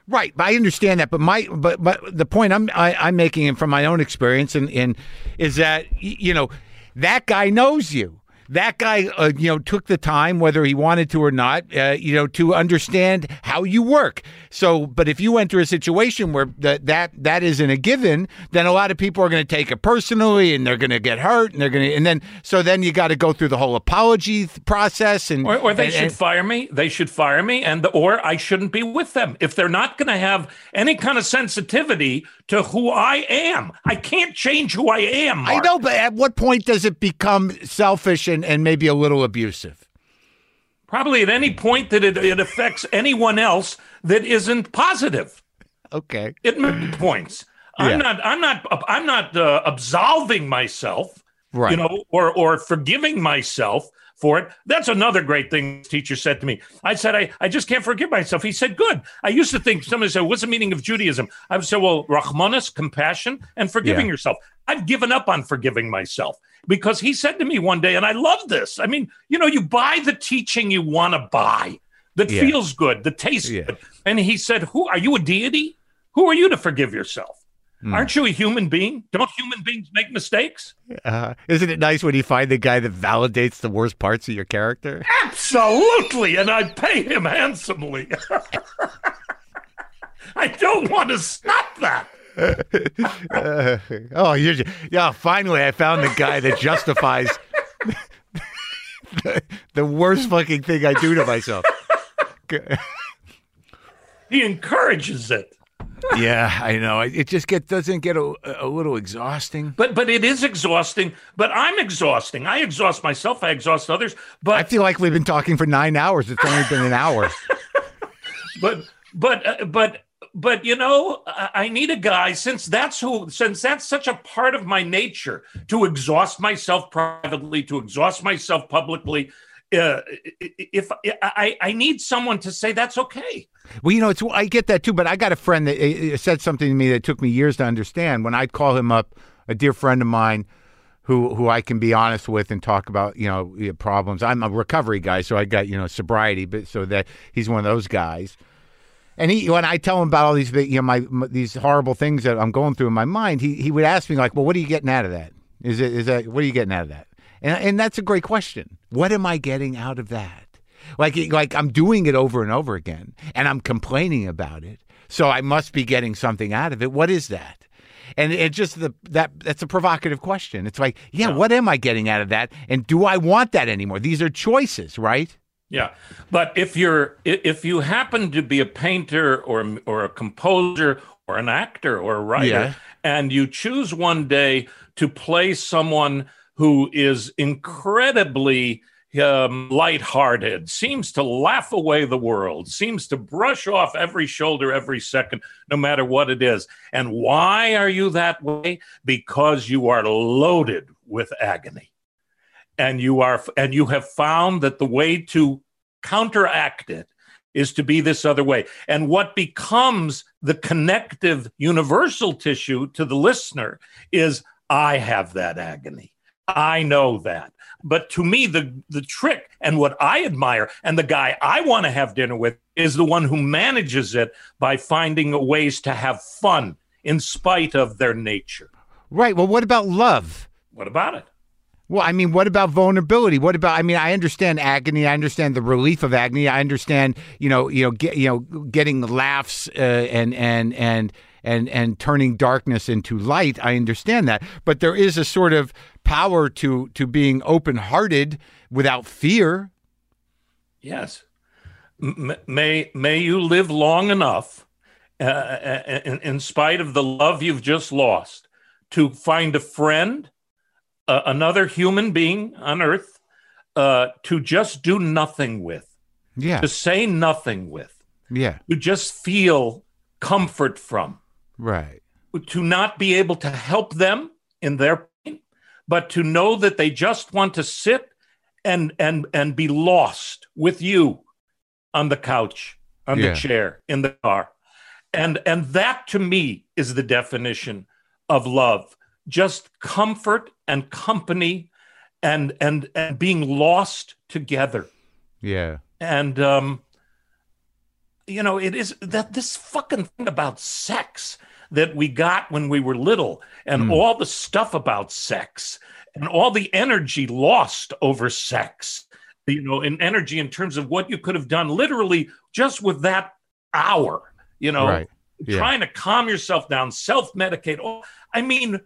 Speaker 1: Right, I understand that, but my but but the point I'm I, am i am making from my own experience and and is that you know that guy knows you that guy, uh, you know, took the time, whether he wanted to or not, uh, you know, to understand how you work. So, but if you enter a situation where that that that isn't a given, then a lot of people are going to take it personally, and they're going to get hurt, and they're going to, and then so then you got to go through the whole apology process, and
Speaker 2: or, or they
Speaker 1: and,
Speaker 2: should
Speaker 1: and,
Speaker 2: fire me. They should fire me, and or I shouldn't be with them if they're not going to have any kind of sensitivity to who I am. I can't change who I am. Marc.
Speaker 1: I know, but at what point does it become selfish and, and maybe a little abusive?
Speaker 2: Probably at any point that it, it affects anyone else that isn't positive.
Speaker 1: Okay.
Speaker 2: It makes points. I'm not. I'm not. I'm not uh, absolving myself. Right. You know, or or forgiving myself for it. That's another great thing teacher said to me. I said, I, I just can't forgive myself. He said, Good. I used to think somebody said, What's the meaning of Judaism? I would say, Well, Rachmones, compassion, and forgiving yeah. yourself. I've given up on forgiving myself because he said to me one day, and I love this. I mean, you know, you buy the teaching you want to buy that yeah. feels good, that tastes yeah. good. And he said, Who are you a deity? Who are you to forgive yourself? Mm. Aren't you a human being? Don't human beings make mistakes?
Speaker 1: Uh, isn't it nice when you find the guy that validates the worst parts of your character?
Speaker 2: Absolutely, and I pay him handsomely. I don't want to stop that.
Speaker 1: Uh, oh, you're, yeah! Finally, I found the guy that justifies the, the worst fucking thing I do to myself.
Speaker 2: he encourages it
Speaker 1: yeah, I know. It just get doesn't get a, a little exhausting.
Speaker 2: But but it is exhausting. But I'm exhausting. I exhaust myself. I exhaust others. But
Speaker 1: I feel like we've been talking for nine hours. It's only been an hour.
Speaker 2: but but uh, but but you know, I need a guy since that's who since that's such a part of my nature to exhaust myself privately, to exhaust myself publicly. Uh, if I, I need someone to say that's okay.
Speaker 1: Well, you know, it's I get that too, but I got a friend that said something to me that took me years to understand. When I'd call him up, a dear friend of mine, who who I can be honest with and talk about you know problems. I'm a recovery guy, so I got you know sobriety, but so that he's one of those guys. And he, when I tell him about all these, you know, my, my, these horrible things that I'm going through in my mind, he he would ask me like, "Well, what are you getting out of that? Is it is that what are you getting out of that?" And and that's a great question. What am I getting out of that? Like like I'm doing it over and over again, and I'm complaining about it. So I must be getting something out of it. What is that? And it just the that that's a provocative question. It's like, yeah, what am I getting out of that? And do I want that anymore? These are choices, right?
Speaker 2: Yeah, but if you're if you happen to be a painter or or a composer or an actor or a writer, yeah. and you choose one day to play someone who is incredibly um, lighthearted, seems to laugh away the world, seems to brush off every shoulder every second, no matter what it is. And why are you that way? Because you are loaded with agony. And you are and you have found that the way to counteract it is to be this other way. And what becomes the connective universal tissue to the listener is I have that agony. I know that. But to me, the, the trick and what I admire and the guy I want to have dinner with is the one who manages it by finding ways to have fun in spite of their nature.
Speaker 1: Right. Well, what about love?
Speaker 2: What about it?
Speaker 1: Well, I mean, what about vulnerability? What about? I mean, I understand agony. I understand the relief of agony. I understand, you know, you know, get, you know, getting laughs uh, and and and and and turning darkness into light. I understand that, but there is a sort of power to to being open hearted without fear.
Speaker 2: Yes, M- may may you live long enough, uh, uh, in, in spite of the love you've just lost, to find a friend uh, another human being on earth uh, to just do nothing with.
Speaker 1: Yeah.
Speaker 2: To say nothing with.
Speaker 1: Yeah.
Speaker 2: To just feel comfort from.
Speaker 1: Right.
Speaker 2: To not be able to help them in their pain, but to know that they just want to sit and and and be lost with you on the couch, on yeah. the chair, in the car. And and that to me is the definition of love just comfort and company and and and being lost together
Speaker 1: yeah
Speaker 2: and um you know it is that this fucking thing about sex that we got when we were little and mm. all the stuff about sex and all the energy lost over sex you know in energy in terms of what you could have done literally just with that hour you know
Speaker 1: right. yeah.
Speaker 2: trying to calm yourself down self medicate oh, i mean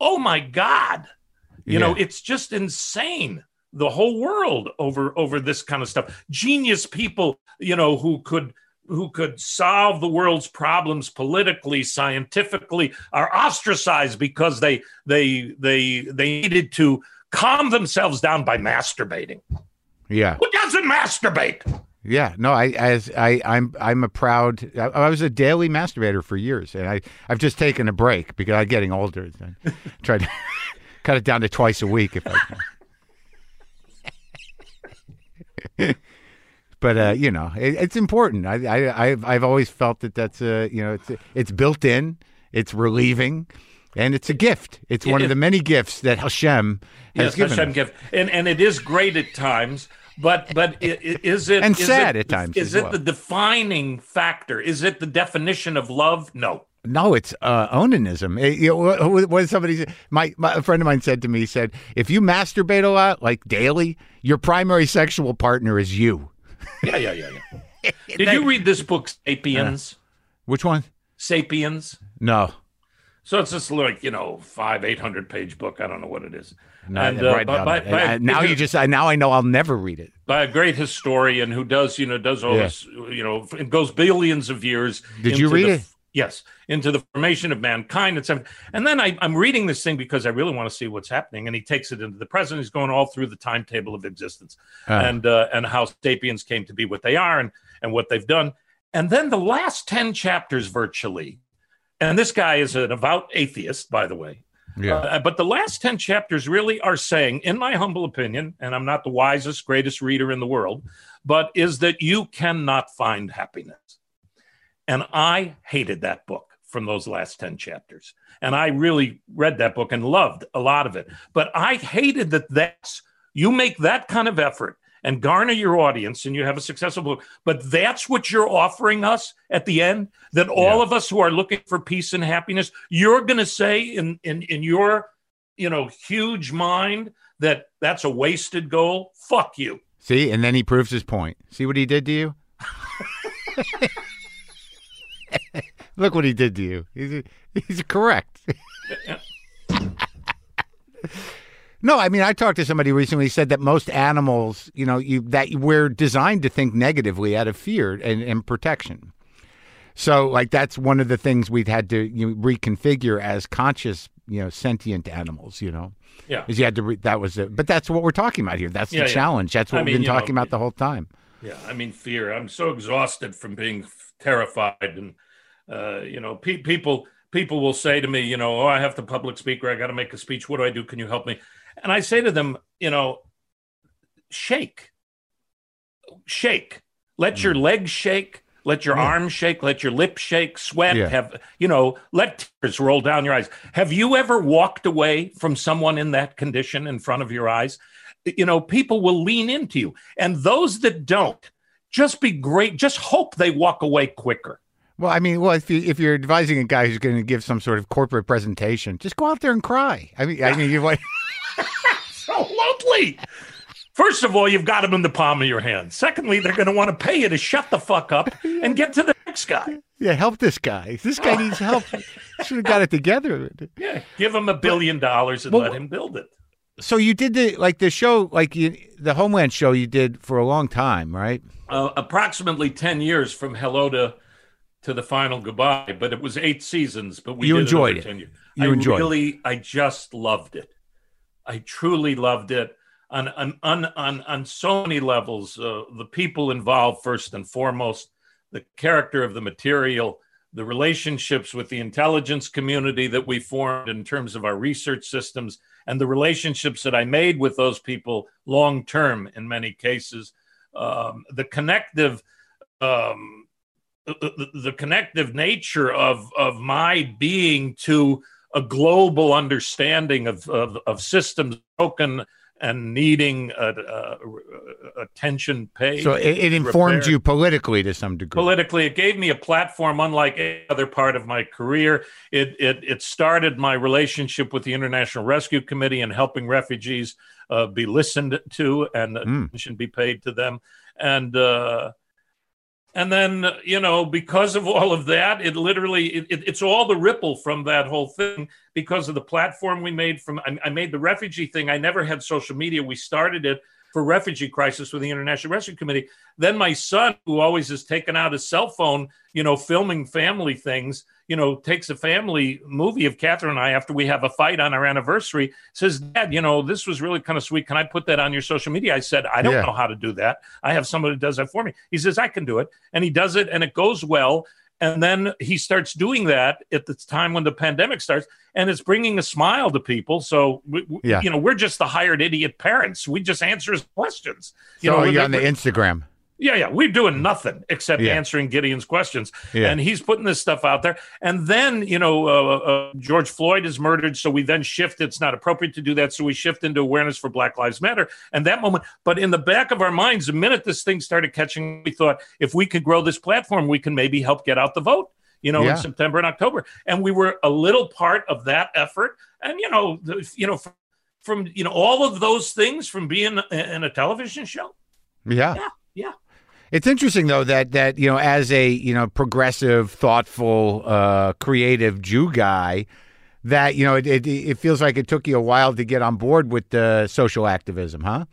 Speaker 2: oh my god. You yeah. know it's just insane the whole world over over this kind of stuff. Genius people you know who could who could solve the world's problems politically scientifically are ostracized because they they they they needed to calm themselves down by masturbating.
Speaker 1: Yeah.
Speaker 2: Who doesn't masturbate
Speaker 1: yeah, no, I as I I'm I'm a proud. I, I, was a daily masturbator for years, and I I've just taken a break because I'm getting older. I tried to cut it down to twice a week if I can. but uh, you know, it, it's important. I, I I've I've always felt that that's uh you know it's it's built in, it's relieving. And it's a gift. It's one of the many gifts that Hashem has
Speaker 2: yes,
Speaker 1: given.
Speaker 2: Hashem gift, and and it is great at times but but is it
Speaker 1: and
Speaker 2: is
Speaker 1: sad
Speaker 2: it,
Speaker 1: at times?
Speaker 2: Is it
Speaker 1: well.
Speaker 2: the defining factor? Is it the definition of love? No.
Speaker 1: No, it's uh, onanism. It, you know, what, what somebody my, my a friend of mine said to me said, if you masturbate a lot, like daily, your primary sexual partner is you.
Speaker 2: Yeah, yeah, yeah, yeah. Did that, you read this book, Sapiens? Uh,
Speaker 1: which one?
Speaker 2: Sapiens.
Speaker 1: No.
Speaker 2: So it's just like you know five eight hundred page book. I don't know what it is.
Speaker 1: No, and, uh, by, by, by, now you just now I know I'll never read it.
Speaker 2: By a great historian who does you know does all yeah. this you know it goes billions of years.
Speaker 1: Did you read
Speaker 2: the,
Speaker 1: it?
Speaker 2: Yes, into the formation of mankind and stuff. And then I, am reading this thing because I really want to see what's happening. And he takes it into the present. He's going all through the timetable of existence uh. and uh, and how sapiens came to be what they are and and what they've done. And then the last ten chapters, virtually, and this guy is an avowed atheist, by the way.
Speaker 1: Yeah. Uh,
Speaker 2: but the last 10 chapters really are saying, in my humble opinion, and I'm not the wisest, greatest reader in the world, but is that you cannot find happiness. And I hated that book from those last 10 chapters. And I really read that book and loved a lot of it. But I hated that that's, you make that kind of effort and garner your audience and you have a successful book. But that's what you're offering us at the end that all yeah. of us who are looking for peace and happiness, you're going to say in, in, in your, you know, huge mind that that's a wasted goal. Fuck you.
Speaker 1: See, and then he proves his point. See what he did to you? Look what he did to you. He's, he's correct. No, I mean I talked to somebody recently said that most animals, you know, you that we're designed to think negatively out of fear and, and protection. So like that's one of the things we've had to you know, reconfigure as conscious you know sentient animals. You know,
Speaker 2: Yeah.
Speaker 1: is you had to. Re- that was it. But that's what we're talking about here. That's
Speaker 2: Yeah,
Speaker 1: the
Speaker 2: yeah.
Speaker 1: challenge. That's what
Speaker 2: I
Speaker 1: we've
Speaker 2: mean,
Speaker 1: been
Speaker 2: you know,
Speaker 1: talking about the whole time.
Speaker 2: Yeah, I mean, fear. I'm so exhausted from being f- terrified, and uh, you know, pe- people people will say to me, you know, oh, I have to public speak or I got to make a speech. What do I do? Can you help me? And I say to them, you know, shake, shake. Let your legs shake. Let your
Speaker 1: Mm. Yeah.
Speaker 2: arms shake. Let your lips shake. Sweat.
Speaker 1: Yeah.
Speaker 2: Have you know? Let tears roll down your eyes. Have you ever walked away from someone in that condition in front of your eyes? You know, people will lean into you, and those that don't, just be great. Just hope they walk away quicker.
Speaker 1: Well, I mean, well, if you if you're advising a guy who's going to give some sort of corporate presentation, just go out there and cry. I mean, I mean, you like,
Speaker 2: So lonely. First of all, you've got them in the palm of your hand. Secondly, they're going to want to pay you to shut the fuck up and get to the next guy.
Speaker 1: yeah, help this guy. This guy needs help. Should have got it together.
Speaker 2: Yeah, give him a billion dollars and
Speaker 1: Well,
Speaker 2: let him build it.
Speaker 1: So you did the like the show, like you, the Homeland show you did for a long time, right?
Speaker 2: uh, approximately 10 years from hello to to the final goodbye but it was eight seasons but we
Speaker 1: You enjoyed it.
Speaker 2: 10.
Speaker 1: You
Speaker 2: i
Speaker 1: enjoyed it.
Speaker 2: really i just loved it i truly loved it on on on on, on so many levels uh, the people involved first and foremost the character of the material the relationships with the intelligence community that we formed in terms of our research systems and the relationships that I made with those people long term in many cases, um, the connective. Um, the, the- connective nature of of my being to a global understanding of of, of systems broken and needing uh, uh, attention paid.
Speaker 1: So it, it informed you politically to some degree.
Speaker 2: politically it gave me a platform unlike any other part of my career it it, it started my relationship with the international rescue committee and helping refugees uh, be listened to and
Speaker 1: Mm.
Speaker 2: attention be paid to them and uh, and then you know because of all of that it literally it, it, it's all the ripple from that whole thing because of the platform we made from I, I made the refugee thing. I never had social media. We started it for refugee crisis with the international rescue committee. Then my son who always has taken out his cell phone you know filming family things you know takes a family movie of kathryn and i after we have a fight on our anniversary says dad you know this was really kind of sweet. Can i put that on your social media? I said i don't
Speaker 1: Yeah.
Speaker 2: know how to do that. I have somebody that does that for me. He says i can do it. And he does it and it goes well and then he starts doing that at the time when the pandemic starts and it's bringing a smile to people so we,
Speaker 1: Yeah.
Speaker 2: you know we're just the hired idiot parents we just answer his questions you
Speaker 1: so
Speaker 2: know
Speaker 1: you're on the Instagram.
Speaker 2: Yeah, yeah, we're doing nothing except
Speaker 1: Yeah.
Speaker 2: answering Gideon's questions,
Speaker 1: Yeah.
Speaker 2: and he's putting this stuff out there. And then, you know, uh, uh, George Floyd is murdered, so we then shift. It's not appropriate to do that, so we shift into awareness for Black Lives Matter. And that moment, but in the back of our minds, the minute this thing started catching, we thought if we could grow this platform, we can maybe help get out the vote. You know,
Speaker 1: Yeah.
Speaker 2: in September and October, and we were a little part of that effort. And you know, the, you know, from, from you know all of those things from being in a television show.
Speaker 1: Yeah.
Speaker 2: Yeah, yeah.
Speaker 1: It's interesting though that that you know as a you know progressive, thoughtful, uh, creative Jew guy, that you know it, it it feels like it took you a while to get on board with the social activism, huh?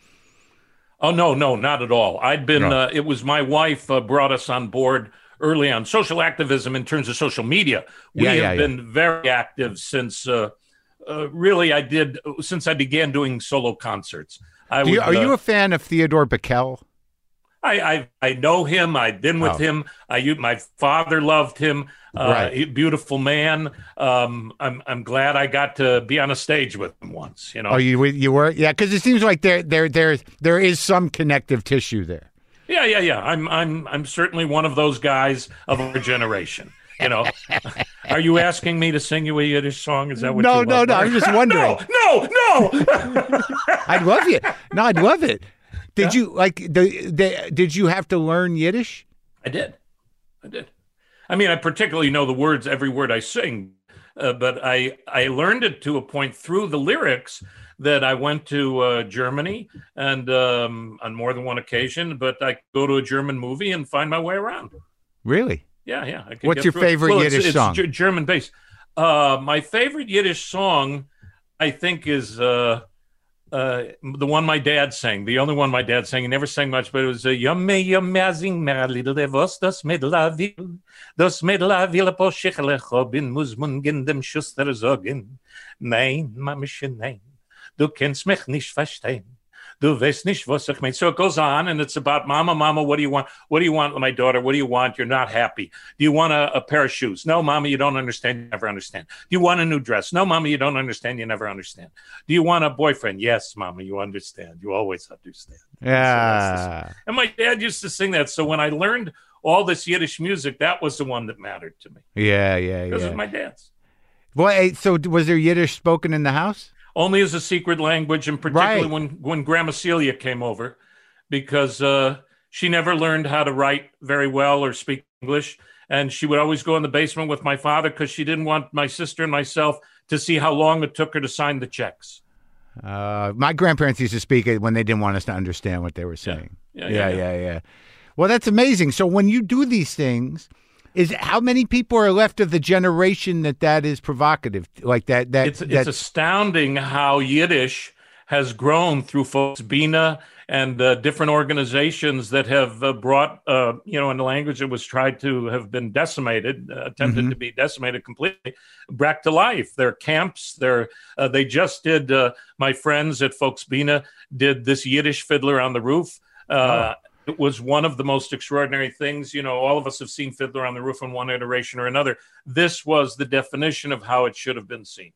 Speaker 2: Oh no, no, not at all. I'd been.
Speaker 1: No.
Speaker 2: Uh, it was my wife uh, brought us on board early on social activism in terms of social media. We
Speaker 1: Yeah,
Speaker 2: have
Speaker 1: yeah, yeah.
Speaker 2: been very active since. Uh, uh, really, I did since I began doing solo concerts. I
Speaker 1: Do you,
Speaker 2: would,
Speaker 1: are you
Speaker 2: uh,
Speaker 1: a fan of Theodore Bikel?
Speaker 2: I, I I know him. I've been with
Speaker 1: Oh.
Speaker 2: him. I my father loved him. Uh,
Speaker 1: Right.
Speaker 2: beautiful man. Um, I'm I'm glad I got to be on a stage with him once. You know.
Speaker 1: Oh, you you were yeah, because it seems like there there there there is some connective tissue there.
Speaker 2: Yeah, yeah, yeah. I'm I'm I'm certainly one of those guys of our generation. You know, are you asking me to sing you a Yiddish song? Is that what?
Speaker 1: No,
Speaker 2: you
Speaker 1: no,
Speaker 2: want,
Speaker 1: no, I'm just wondering.
Speaker 2: no, no, no.
Speaker 1: I'd love it. No, I'd love it. Did you like the, the did you have to learn Yiddish?
Speaker 2: I did, I did. I mean, I particularly know the words, every word I sing, uh, but I I learned it to a point through the lyrics that I went to uh, Germany and um, on more than one occasion. But I go to a German movie and find my way around.
Speaker 1: Really?
Speaker 2: Yeah, yeah.
Speaker 1: What's your
Speaker 2: through it.
Speaker 1: favorite
Speaker 2: Well, it's-
Speaker 1: Yiddish
Speaker 2: it's
Speaker 1: song?
Speaker 2: Ge- German based. Uh, my favorite Yiddish song, I think, is uh, uh, the one my dad sang, the only one my dad sang. He never sang much, but it was a Yumme Yummazing Merlidle Devos das Medlavil, das Medlavil po Schichlecho bin Musmun Gindem Schuster Zogin. Nein, Mamischen, nein, du kennst mich nicht verstehen. Du weißt nicht, was ich meine. So it goes on, and it's about Mama, Mama, what do you want? What do you want, my daughter? What do you want? You're not happy. Do you want a, a pair of shoes? No, Mama, you don't understand. You never understand. Do you want a new dress? No, Mama, you don't understand. You never understand. Do you want a boyfriend? Yes, Mama, you understand. You always understand.
Speaker 1: Yeah.
Speaker 2: So and my dad used to sing that. So when I learned all this Yiddish music, that was the one that mattered to me.
Speaker 1: Yeah, yeah, yeah.
Speaker 2: it was my dad's.
Speaker 1: Well, so was there Yiddish spoken in the house?
Speaker 2: Only as a secret language, and particularly
Speaker 1: Right.
Speaker 2: when when Grandma Celia came over, because uh, she never learned how to write very well or speak English, and she would always go in the basement with my father because she didn't want my sister and myself to see how long it took her to sign the checks.
Speaker 1: Uh, my grandparents used to speak it when they didn't want us to understand what they were saying.
Speaker 2: Yeah,
Speaker 1: yeah,
Speaker 2: yeah,
Speaker 1: yeah,
Speaker 2: yeah.
Speaker 1: yeah. Well, that's amazing. So when you do these things, is how many people are left of the generation that that is provocative like that? That
Speaker 2: It's it's astounding how Yiddish has grown through Folksbiene and uh, different organizations that have uh, brought uh, you know in a language that was tried to have been decimated, uh, attempted
Speaker 1: Mhm.
Speaker 2: to be decimated completely, back to life. Their camps, their uh, they just did. Uh, my friends at Folksbiene did this Yiddish fiddler on the roof. Uh, It was one of the most extraordinary things. You know, all of us have seen Fiddler on the Roof in one iteration or another. This was the definition of how it should have been seen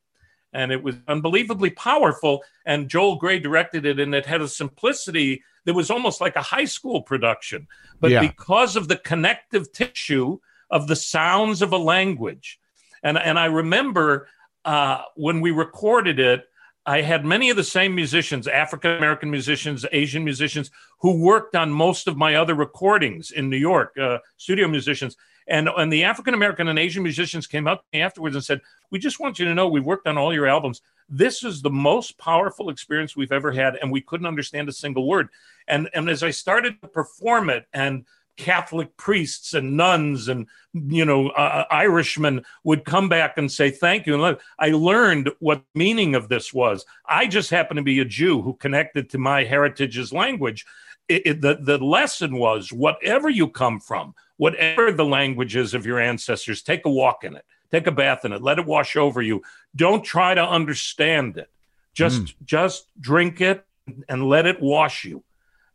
Speaker 2: and it was unbelievably powerful. And Joel Grey directed it, and it had a simplicity that was almost like a high school production. But
Speaker 1: Yeah.
Speaker 2: because of the connective tissue of the sounds of a language, and and I remember uh, when we recorded it. I had many of the same musicians, African American musicians, Asian musicians, who worked on most of my other recordings in New York, uh, studio musicians. And, and the African American and Asian musicians came up to me afterwards and said, We just want you to know we've worked on all your albums. This is the most powerful experience we've ever had, and we couldn't understand a single word. And, and as I started to perform it, and Catholic priests and nuns and you know uh, Irishmen would come back and say thank you. And I learned what meaning of this was. I just happened to be a Jew who connected to my heritage's language. It, it- the the lesson was whatever you come from, whatever the language is of your ancestors, take a walk in it, take a bath in it, let it wash over you. Don't try to understand it. Just just drink it and let it wash you.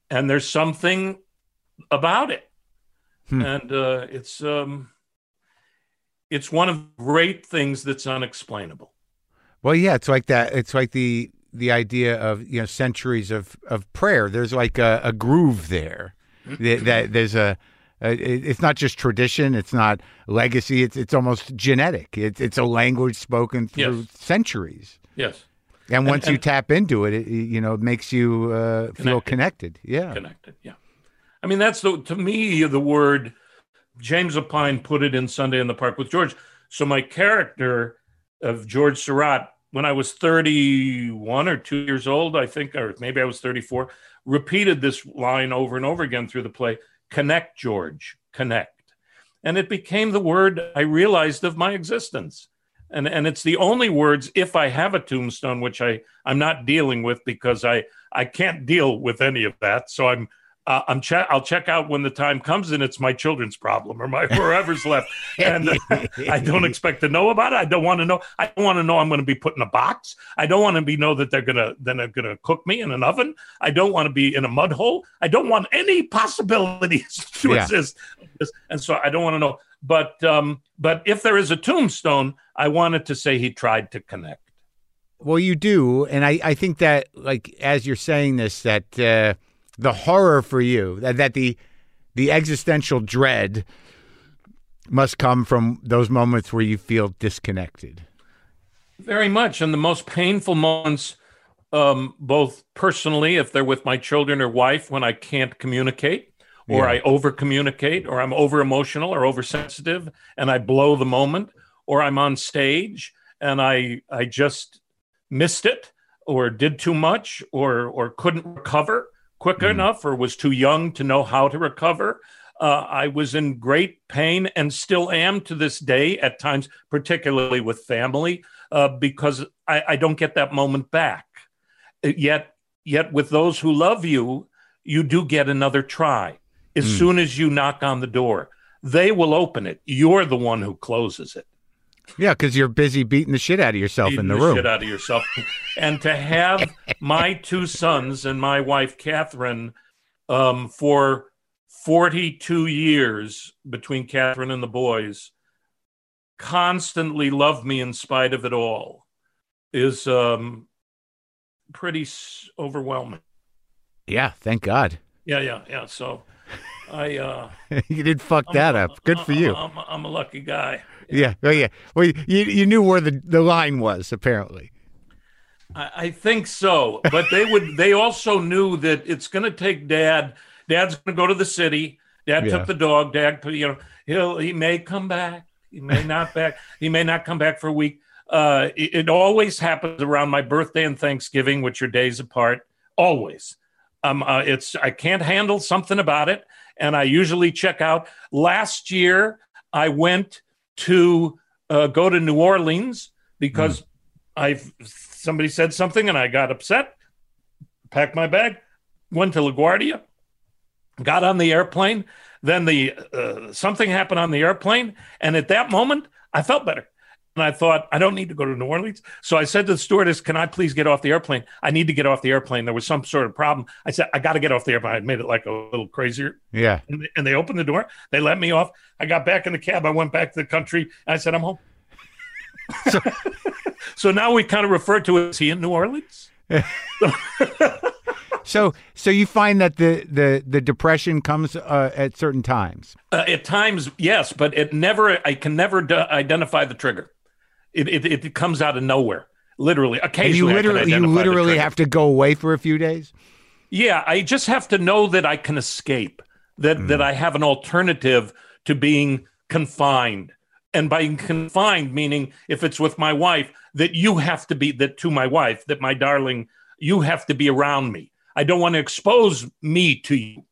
Speaker 2: And there's something about it,
Speaker 1: Hmm.
Speaker 2: and uh, it's um, it's one of great things that's unexplainable.
Speaker 1: well, yeah, it's like that. It's like the the idea of you know centuries of of prayer. There's like a, a groove there. that, that there's a, a it- it's not just tradition. It's not legacy. It's it's almost genetic. It's it's a language spoken through
Speaker 2: Yes.
Speaker 1: centuries.
Speaker 2: Yes,
Speaker 1: And once you
Speaker 2: and-
Speaker 1: tap into it, it you know it makes you uh, feel connected. Yeah.
Speaker 2: connected. Yeah, I mean that's the to me the word. James Lapine put it in Sunday in the Park with George. So my character of George Seurat, when I was 31 or two years old, I think, or maybe I was 34, repeated this line over and over again through the play Connect, George, connect. And it became the word I realized of my existence. And, and it's the only words, if I have a tombstone, which I, I'm not dealing with because I, I can't deal with any of that. So I'm, uh, I'm che- I'll check out when the time comes and it's my children's problem or my whoever's left. And uh, I don't expect to know about it. I don't want to know. I don't want to know I'm going to be put in a box. I don't want to be know that they're going to then they're going to cook me in an oven. I don't want to be in a mud hole. I don't want any possibilities to
Speaker 1: Yeah.
Speaker 2: exist. And so I don't want to know. But um, but if there is a tombstone, I wanted to say he tried to connect.
Speaker 1: Well, you do, and I, I think that like as you're saying this, that uh, the horror for you, that, that the the existential dread must come from those moments where you feel disconnected.
Speaker 2: Very much. And the most painful moments, um, both personally, if they're with my children or wife, when I can't communicate, or
Speaker 1: Yeah.
Speaker 2: I over communicate, or I'm over emotional or oversensitive and I blow the moment, or I'm on stage and I I just missed it or did too much or or couldn't recover quick enough or was too young to know how to recover. Uh, I was in great pain and still am to this day at times, particularly with family, uh, because I, I don't get that moment back. Yet, yet with those who love you, you do get another try. As
Speaker 1: Mm.
Speaker 2: soon as you knock on the door, they will open it. You're the one who closes it.
Speaker 1: Yeah, because you're busy beating the shit out of yourself in
Speaker 2: Beating
Speaker 1: the room.
Speaker 2: shit out of yourself. and to have my two sons and my wife Kathryn um, for 42 years between Kathryn and the boys constantly love me in spite of it all is um, pretty s- overwhelming.
Speaker 1: Yeah, thank God.
Speaker 2: Yeah, yeah, yeah. So I uh
Speaker 1: you did fuck that up. Good for you.
Speaker 2: I'm, I'm a lucky guy.
Speaker 1: Yeah. Oh, yeah. Well, you you knew where the, the line was apparently.
Speaker 2: I, I think so, but they would. They also knew that it's going to take Dad. Dad's going to go to the city. Dad
Speaker 1: Yeah.
Speaker 2: took the dog. Dad, you know, he'll he may come back. He may not back. He may not come back for a week. Uh, it, it always happens around my birthday and Thanksgiving, which are days apart. Always. Um, uh, it's I can't handle something about it, and I usually check out. Last year, I went to uh, go to New Orleans because I somebody said something and I got upset. Packed my bag, went to LaGuardia, got on the airplane. Then the uh, something happened on the airplane, and at that moment, I felt better. And I thought, I don't need to go to New Orleans. So I said to the stewardess, Can I please get off the airplane? I need to get off the airplane. There was some sort of problem. I said, I got to get off the airplane. I made it like a little crazier.
Speaker 1: Yeah.
Speaker 2: And they, and they opened the door. They let me off. I got back in the cab. I went back to the country. And I said, I'm home.
Speaker 1: So-
Speaker 2: so now we kind of refer to it as he in New Orleans.
Speaker 1: So so you find that the the the depression comes uh, at certain times.
Speaker 2: Uh, at times, yes, but it never. I can never d- identify the trigger. It, it it comes out of nowhere. Literally,
Speaker 1: And
Speaker 2: occasionally,
Speaker 1: you literally you literally have to go away for a few days.
Speaker 2: Yeah, I just have to know that I can escape. That
Speaker 1: Hmm.
Speaker 2: that I have an alternative to being confined. And by confined, meaning if it's with my wife, that you have to be that to my wife, that my darling, you have to be around me. I don't want to expose me to you.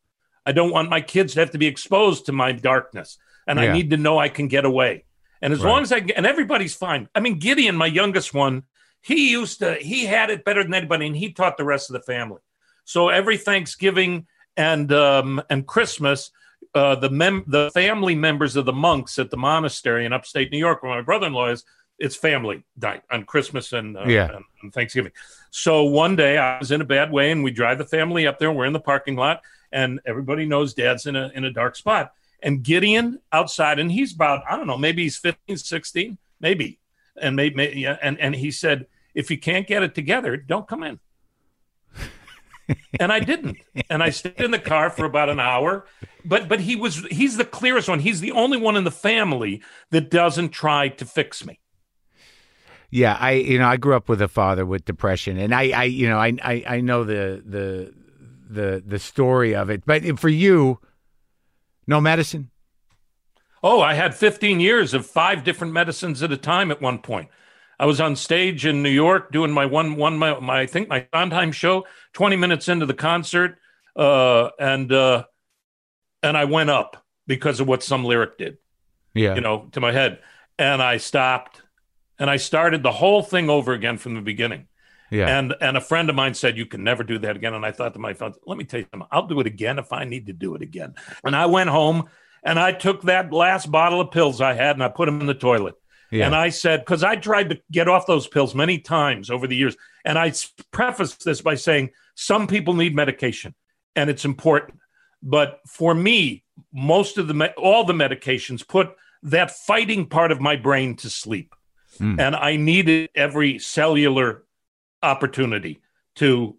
Speaker 2: I don't want my kids to have to be exposed to my darkness. And
Speaker 1: Yeah.
Speaker 2: I need to know I can get away. And as
Speaker 1: Right.
Speaker 2: long as I can, and everybody's fine. I mean, Gideon, my youngest one, he used to he had it better than anybody, and he taught the rest of the family. So every Thanksgiving and um, and Christmas, uh, the mem- the family members of the monks at the monastery in upstate New York, where my brother-in-law is, it's family night on Christmas and, uh,
Speaker 1: Yeah.
Speaker 2: and, and Thanksgiving. So one day I was in a bad way, and we drive the family up there. We're in the parking lot, and everybody knows Dad's in a in a dark spot. And Gideon outside, and he's about I don't know, maybe he's 15, 16, maybe, and maybe, yeah, and and he said, if you can't get it together, don't come in and I didn't. And I stayed in the car for about an hour. But but he was he's the clearest one. He's the only one in the family that doesn't try to fix me.
Speaker 1: Yeah, I you know I grew up with a father with depression, and I I you know I I, I know the the the the story of it. But for you, no medicine.
Speaker 2: Oh, I had 15 years of five different medicines at a time at one point. I was on stage in New York doing my one one my, my I think my Sondheim show. 20 minutes into the concert, uh, and uh, and I went up because of what some lyric did.
Speaker 1: Yeah,
Speaker 2: you know, to my head. And I stopped and I started the whole thing over again from the beginning.
Speaker 1: Yeah,
Speaker 2: And and a friend of mine said, You can never do that again. And I thought to myself, let me tell you something, I'll do it again if I need to do it again. And I went home and I took that last bottle of pills I had and I put them in the toilet.
Speaker 1: yeah.
Speaker 2: And I said, because I tried to get off those pills many times over the years. And I prefaced this by saying, some people need medication and it's important. But for me, most of the, me- all the medications put that fighting part of my brain to sleep.
Speaker 1: Mm.
Speaker 2: And I needed every cellular opportunity to,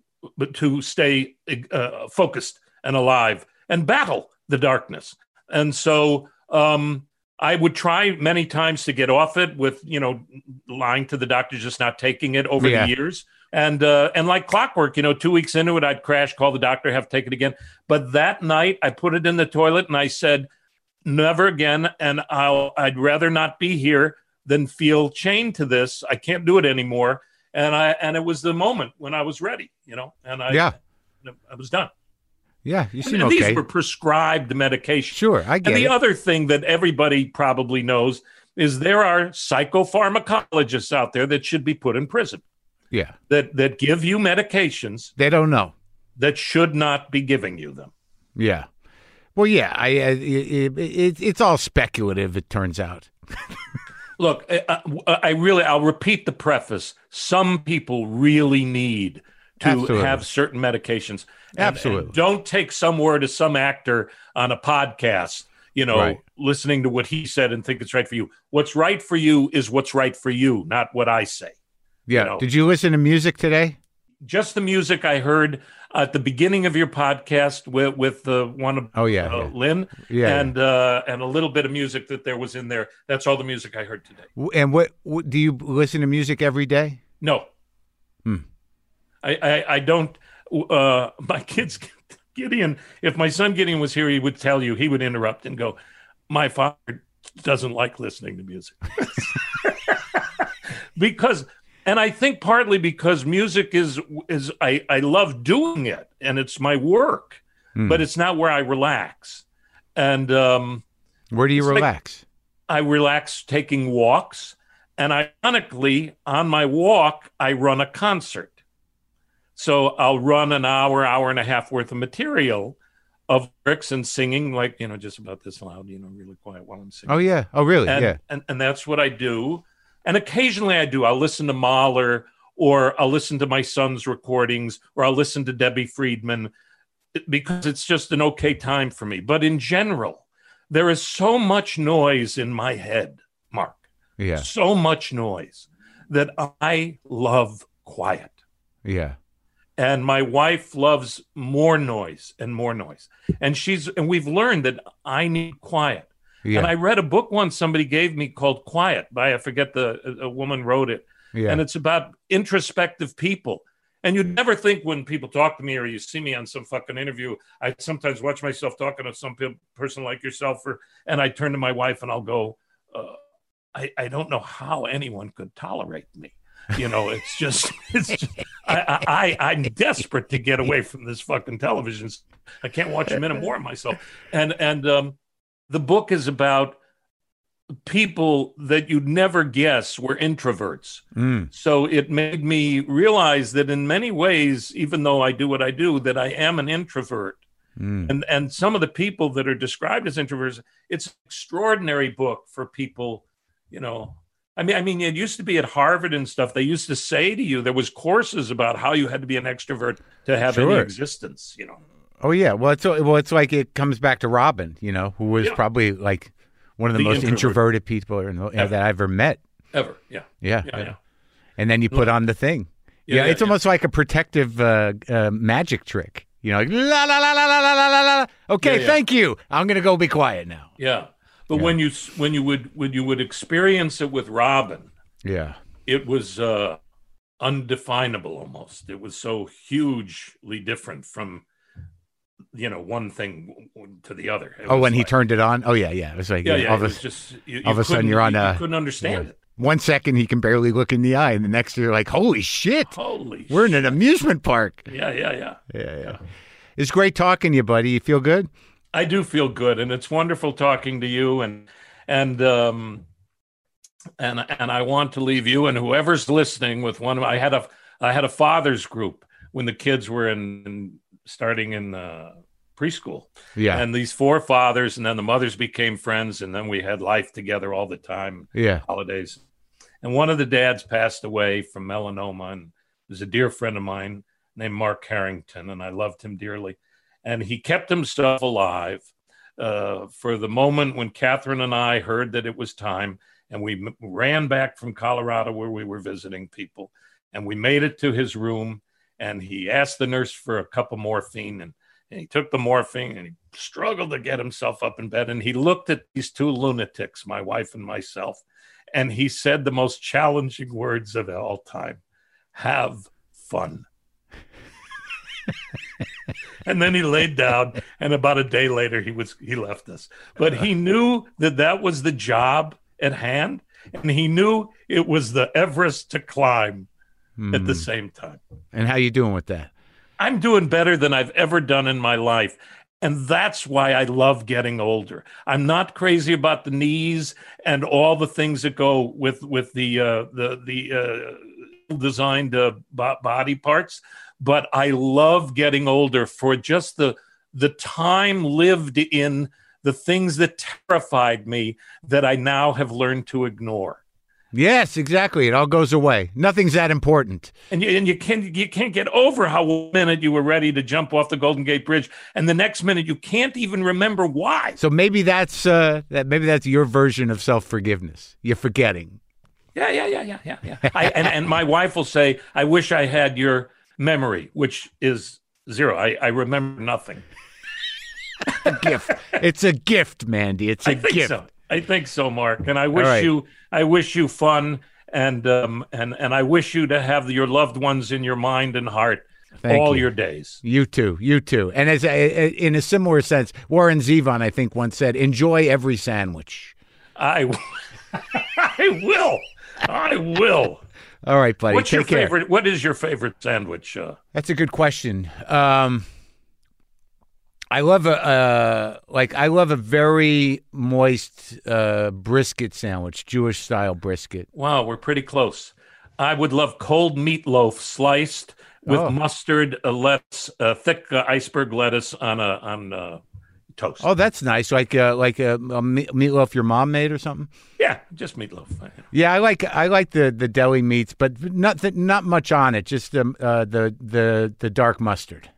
Speaker 2: to stay uh, focused and alive and battle the darkness. And so, um, I would try many times to get off it with, you know, lying to the doctor, just not taking it over
Speaker 1: Yeah.
Speaker 2: the years. And uh, and like clockwork, you know, two weeks into it, I'd crash, call the doctor, have to take it again. But that night, I put it in the toilet and I said, "Never again." And I'll I'd rather not be here than feel chained to this. I can't do it anymore. And I and it was the moment when I was ready, you know, and I
Speaker 1: Yeah.
Speaker 2: I was done.
Speaker 1: yeah, you
Speaker 2: I
Speaker 1: seem
Speaker 2: mean,
Speaker 1: okay.
Speaker 2: These were prescribed medications.
Speaker 1: sure, I get
Speaker 2: And the
Speaker 1: it.
Speaker 2: other thing that everybody probably knows is there are psychopharmacologists out there that should be put in prison.
Speaker 1: Yeah.
Speaker 2: that that give you medications
Speaker 1: They don't know.
Speaker 2: that should not be giving you them.
Speaker 1: Yeah. Well, yeah. I. I it, it, it's all speculative. It turns out.
Speaker 2: Look, I, I really, I'll repeat the preface. Some people really need to
Speaker 1: Absolutely.
Speaker 2: have certain medications. And- and
Speaker 1: Absolutely.
Speaker 2: don't take some word of some actor on a podcast, you know,
Speaker 1: Right.
Speaker 2: listening to what he said and think it's right for you. What's right for you is what's right for you, not what I say.
Speaker 1: Yeah.
Speaker 2: know.
Speaker 1: Did you listen to music today?
Speaker 2: Just the music I heard at the beginning of your podcast with with the one of
Speaker 1: Oh yeah.
Speaker 2: uh,
Speaker 1: yeah.
Speaker 2: Lynn
Speaker 1: Yeah.
Speaker 2: and uh, and a little bit of music that there was in there. That's all the music I heard today.
Speaker 1: And what, what do you listen to music every day?
Speaker 2: No.
Speaker 1: Hmm.
Speaker 2: I, I, I don't. Uh, my kids, Gideon, if my son Gideon was here, he would tell you, he would interrupt and go, My father doesn't like listening to music. because, and I think partly because music is, is I, I love doing it and it's my work,
Speaker 1: Hmm.
Speaker 2: but it's not where I relax. And, um,
Speaker 1: Where do you
Speaker 2: It's like-
Speaker 1: relax?
Speaker 2: I relax taking walks. And ironically, on my walk, I run a concert. So I'll run an hour, hour and a half worth of material of lyrics and singing, like, you know, just about this loud, you know, really quiet while I'm singing.
Speaker 1: oh yeah. Oh really?
Speaker 2: and,
Speaker 1: yeah.
Speaker 2: and, and that's what I do. And occasionally I do. I'll listen to Mahler or I'll listen to my son's recordings or I'll listen to Debbie Friedman because it's just an okay time for me. But in general, there is so much noise in my head, Mark,
Speaker 1: Yeah.
Speaker 2: so much noise that I love quiet.
Speaker 1: Yeah.
Speaker 2: And my wife loves more noise and more noise. And she's, and we've learned that I need quiet.
Speaker 1: Yeah.
Speaker 2: And I read a book once somebody gave me called Quiet by I forget the a- woman wrote it,
Speaker 1: yeah.
Speaker 2: and it's about introspective people. And you'd never think when people talk to me or you see me on some fucking interview, I sometimes watch myself talking to some pe- person like yourself, or and I turn to my wife and I'll go, uh, I I don't know how anyone could tolerate me. You know, it's just it's just, I, I I I'm desperate to get away from this fucking television. I can't watch a minute more of myself. And and um, the book is about people that you'd never guess were introverts.
Speaker 1: Mm.
Speaker 2: So it made me realize that in many ways, even though I do what I do, that I am an introvert.
Speaker 1: Mm.
Speaker 2: And and some of the people that are described as introverts, it's an extraordinary book for people, you know. I mean, I mean, it used to be at Harvard and stuff. They used to say to you there was courses about how you had to be an extrovert to have any existence. You know,
Speaker 1: Oh yeah. Well, it's well, it's like it comes back to Robin, you know, who was
Speaker 2: Yeah.
Speaker 1: probably like one of the,
Speaker 2: The
Speaker 1: most
Speaker 2: introvert.
Speaker 1: introverted people in the-
Speaker 2: Ever.
Speaker 1: that I ever met.
Speaker 2: ever, yeah,
Speaker 1: Yeah.
Speaker 2: yeah, yeah.
Speaker 1: And then you put on the thing. Yeah, it's almost like a protective uh, uh, magic trick. You know, like la la la la la la la la. la. Okay, thank you. I'm gonna go be quiet now.
Speaker 2: Yeah, but when you when you would when you would experience it with Robin,
Speaker 1: Yeah.
Speaker 2: it was uh, undefinable almost. It was so hugely different from you know one thing to the other. It
Speaker 1: Oh, when he turned it on. Oh yeah, yeah. It was like
Speaker 2: yeah,
Speaker 1: yeah,
Speaker 2: yeah,
Speaker 1: all of a,
Speaker 2: just you,
Speaker 1: all of a sudden you're on a-
Speaker 2: you couldn't understand it.
Speaker 1: one second he can barely look in the eye, and the next you're like, holy shit,
Speaker 2: Holy,
Speaker 1: we're in an amusement park.
Speaker 2: yeah, yeah, yeah.
Speaker 1: Yeah, yeah. It's great talking to you, buddy. You feel good?
Speaker 2: I do feel good, and it's wonderful talking to you, and and um, and and I want to leave you and whoever's listening with one. I had a I had a fathers group when the kids were in, in starting in uh, preschool,
Speaker 1: Yeah.
Speaker 2: and these four fathers, and then the mothers became friends, and then we had life together all the time,
Speaker 1: yeah.
Speaker 2: holidays. And one of the dads passed away from melanoma, and was a dear friend of mine named Mark Harrington, and I loved him dearly. And he kept himself alive uh, for the moment when Kathryn and I heard that it was time, and we m- ran back from Colorado where we were visiting people, and we made it to his room, and he asked the nurse for a cup of morphine, and, and he took the morphine, and he struggled to get himself up in bed, and he looked at these two lunatics, my wife and myself, and he said the most challenging words of all time have fun. and then he laid down and about a day later he was he left us but he knew that that was the job at hand and he knew it was the everest to climb at the
Speaker 1: Mm.
Speaker 2: same time
Speaker 1: And how you doing with that?
Speaker 2: i'm doing better than i've ever done in my life and that's why I love getting older. I'm not crazy about the knees and all the things that go with with the uh, the the uh, designed uh, bo- body parts, but I love getting older for just the the time lived in the things that terrified me that I now have learned to ignore.
Speaker 1: Yes, exactly. It all goes away. Nothing's that important.
Speaker 2: And you, and you can't you can't get over how one minute you were ready to jump off the Golden Gate Bridge, and the next minute you can't even remember why.
Speaker 1: So maybe that's uh, that. Maybe that's your version of self forgiveness. You're forgetting.
Speaker 2: Yeah, yeah, yeah, yeah, yeah, yeah. I, and and my wife will say, "I wish I had your memory," which is zero. I, I remember nothing.
Speaker 1: a gift. It's a gift, Mandy. It's a gift.
Speaker 2: so. I think so, Mark. And I wish
Speaker 1: right.
Speaker 2: you I wish you fun and um and and I wish you to have your loved ones in your mind and heart
Speaker 1: Thank
Speaker 2: all
Speaker 1: you.
Speaker 2: your days.
Speaker 1: You too. You too. And as a, in a similar sense, Warren Zevon, I think, once said, "Enjoy every sandwich."
Speaker 2: I I will. I will.
Speaker 1: All right, buddy.
Speaker 2: What's
Speaker 1: Take
Speaker 2: your
Speaker 1: care.
Speaker 2: favorite? What is your favorite sandwich? Uh,
Speaker 1: That's a good question. Um, I love a uh, like I love a very moist uh, brisket sandwich, Jewish style brisket.
Speaker 2: wow, we're pretty close. I would love cold meatloaf sliced with
Speaker 1: Oh.
Speaker 2: mustard, uh, lettuce, uh, thick uh, iceberg lettuce on a on uh, toast.
Speaker 1: Oh, that's nice. Like uh, like a, a me- meatloaf your mom made or something.
Speaker 2: Yeah, just meatloaf.
Speaker 1: Yeah, I like I like the, the deli meats, but not not much on it. Just the uh, the the the dark mustard.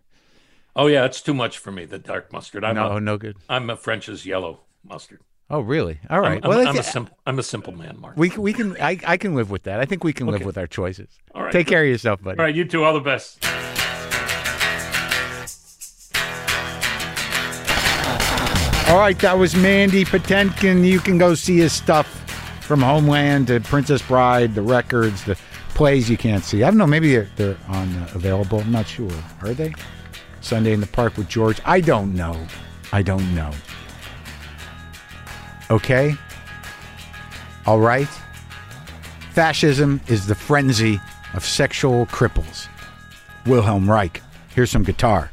Speaker 2: Oh yeah, it's too much for me. The dark mustard. I'm
Speaker 1: No,
Speaker 2: a,
Speaker 1: no good.
Speaker 2: I'm a French's yellow mustard.
Speaker 1: Oh, really? All right.
Speaker 2: I'm,
Speaker 1: well,
Speaker 2: I'm, I'm a simple. I'm a simple man, Mark.
Speaker 1: we we can I, I can live with that. I think we can live with our choices.
Speaker 2: All right.
Speaker 1: Take care of yourself, buddy.
Speaker 2: All right, you two. All the best.
Speaker 1: All right, that was Mandy Patinkin. You can go see his stuff from Homeland to Princess Bride, the records, the plays you can't see. I don't know. Maybe they're, they're on uh, available. I'm not sure. Are they? Sunday in the Park with George. I don't know. I don't know. Okay. All right. Fascism is the frenzy of sexual cripples. Wilhelm Reich. Here's some guitar.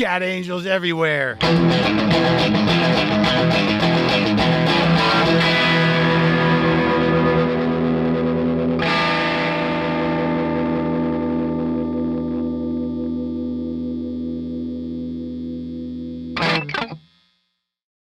Speaker 1: Cat angels everywhere.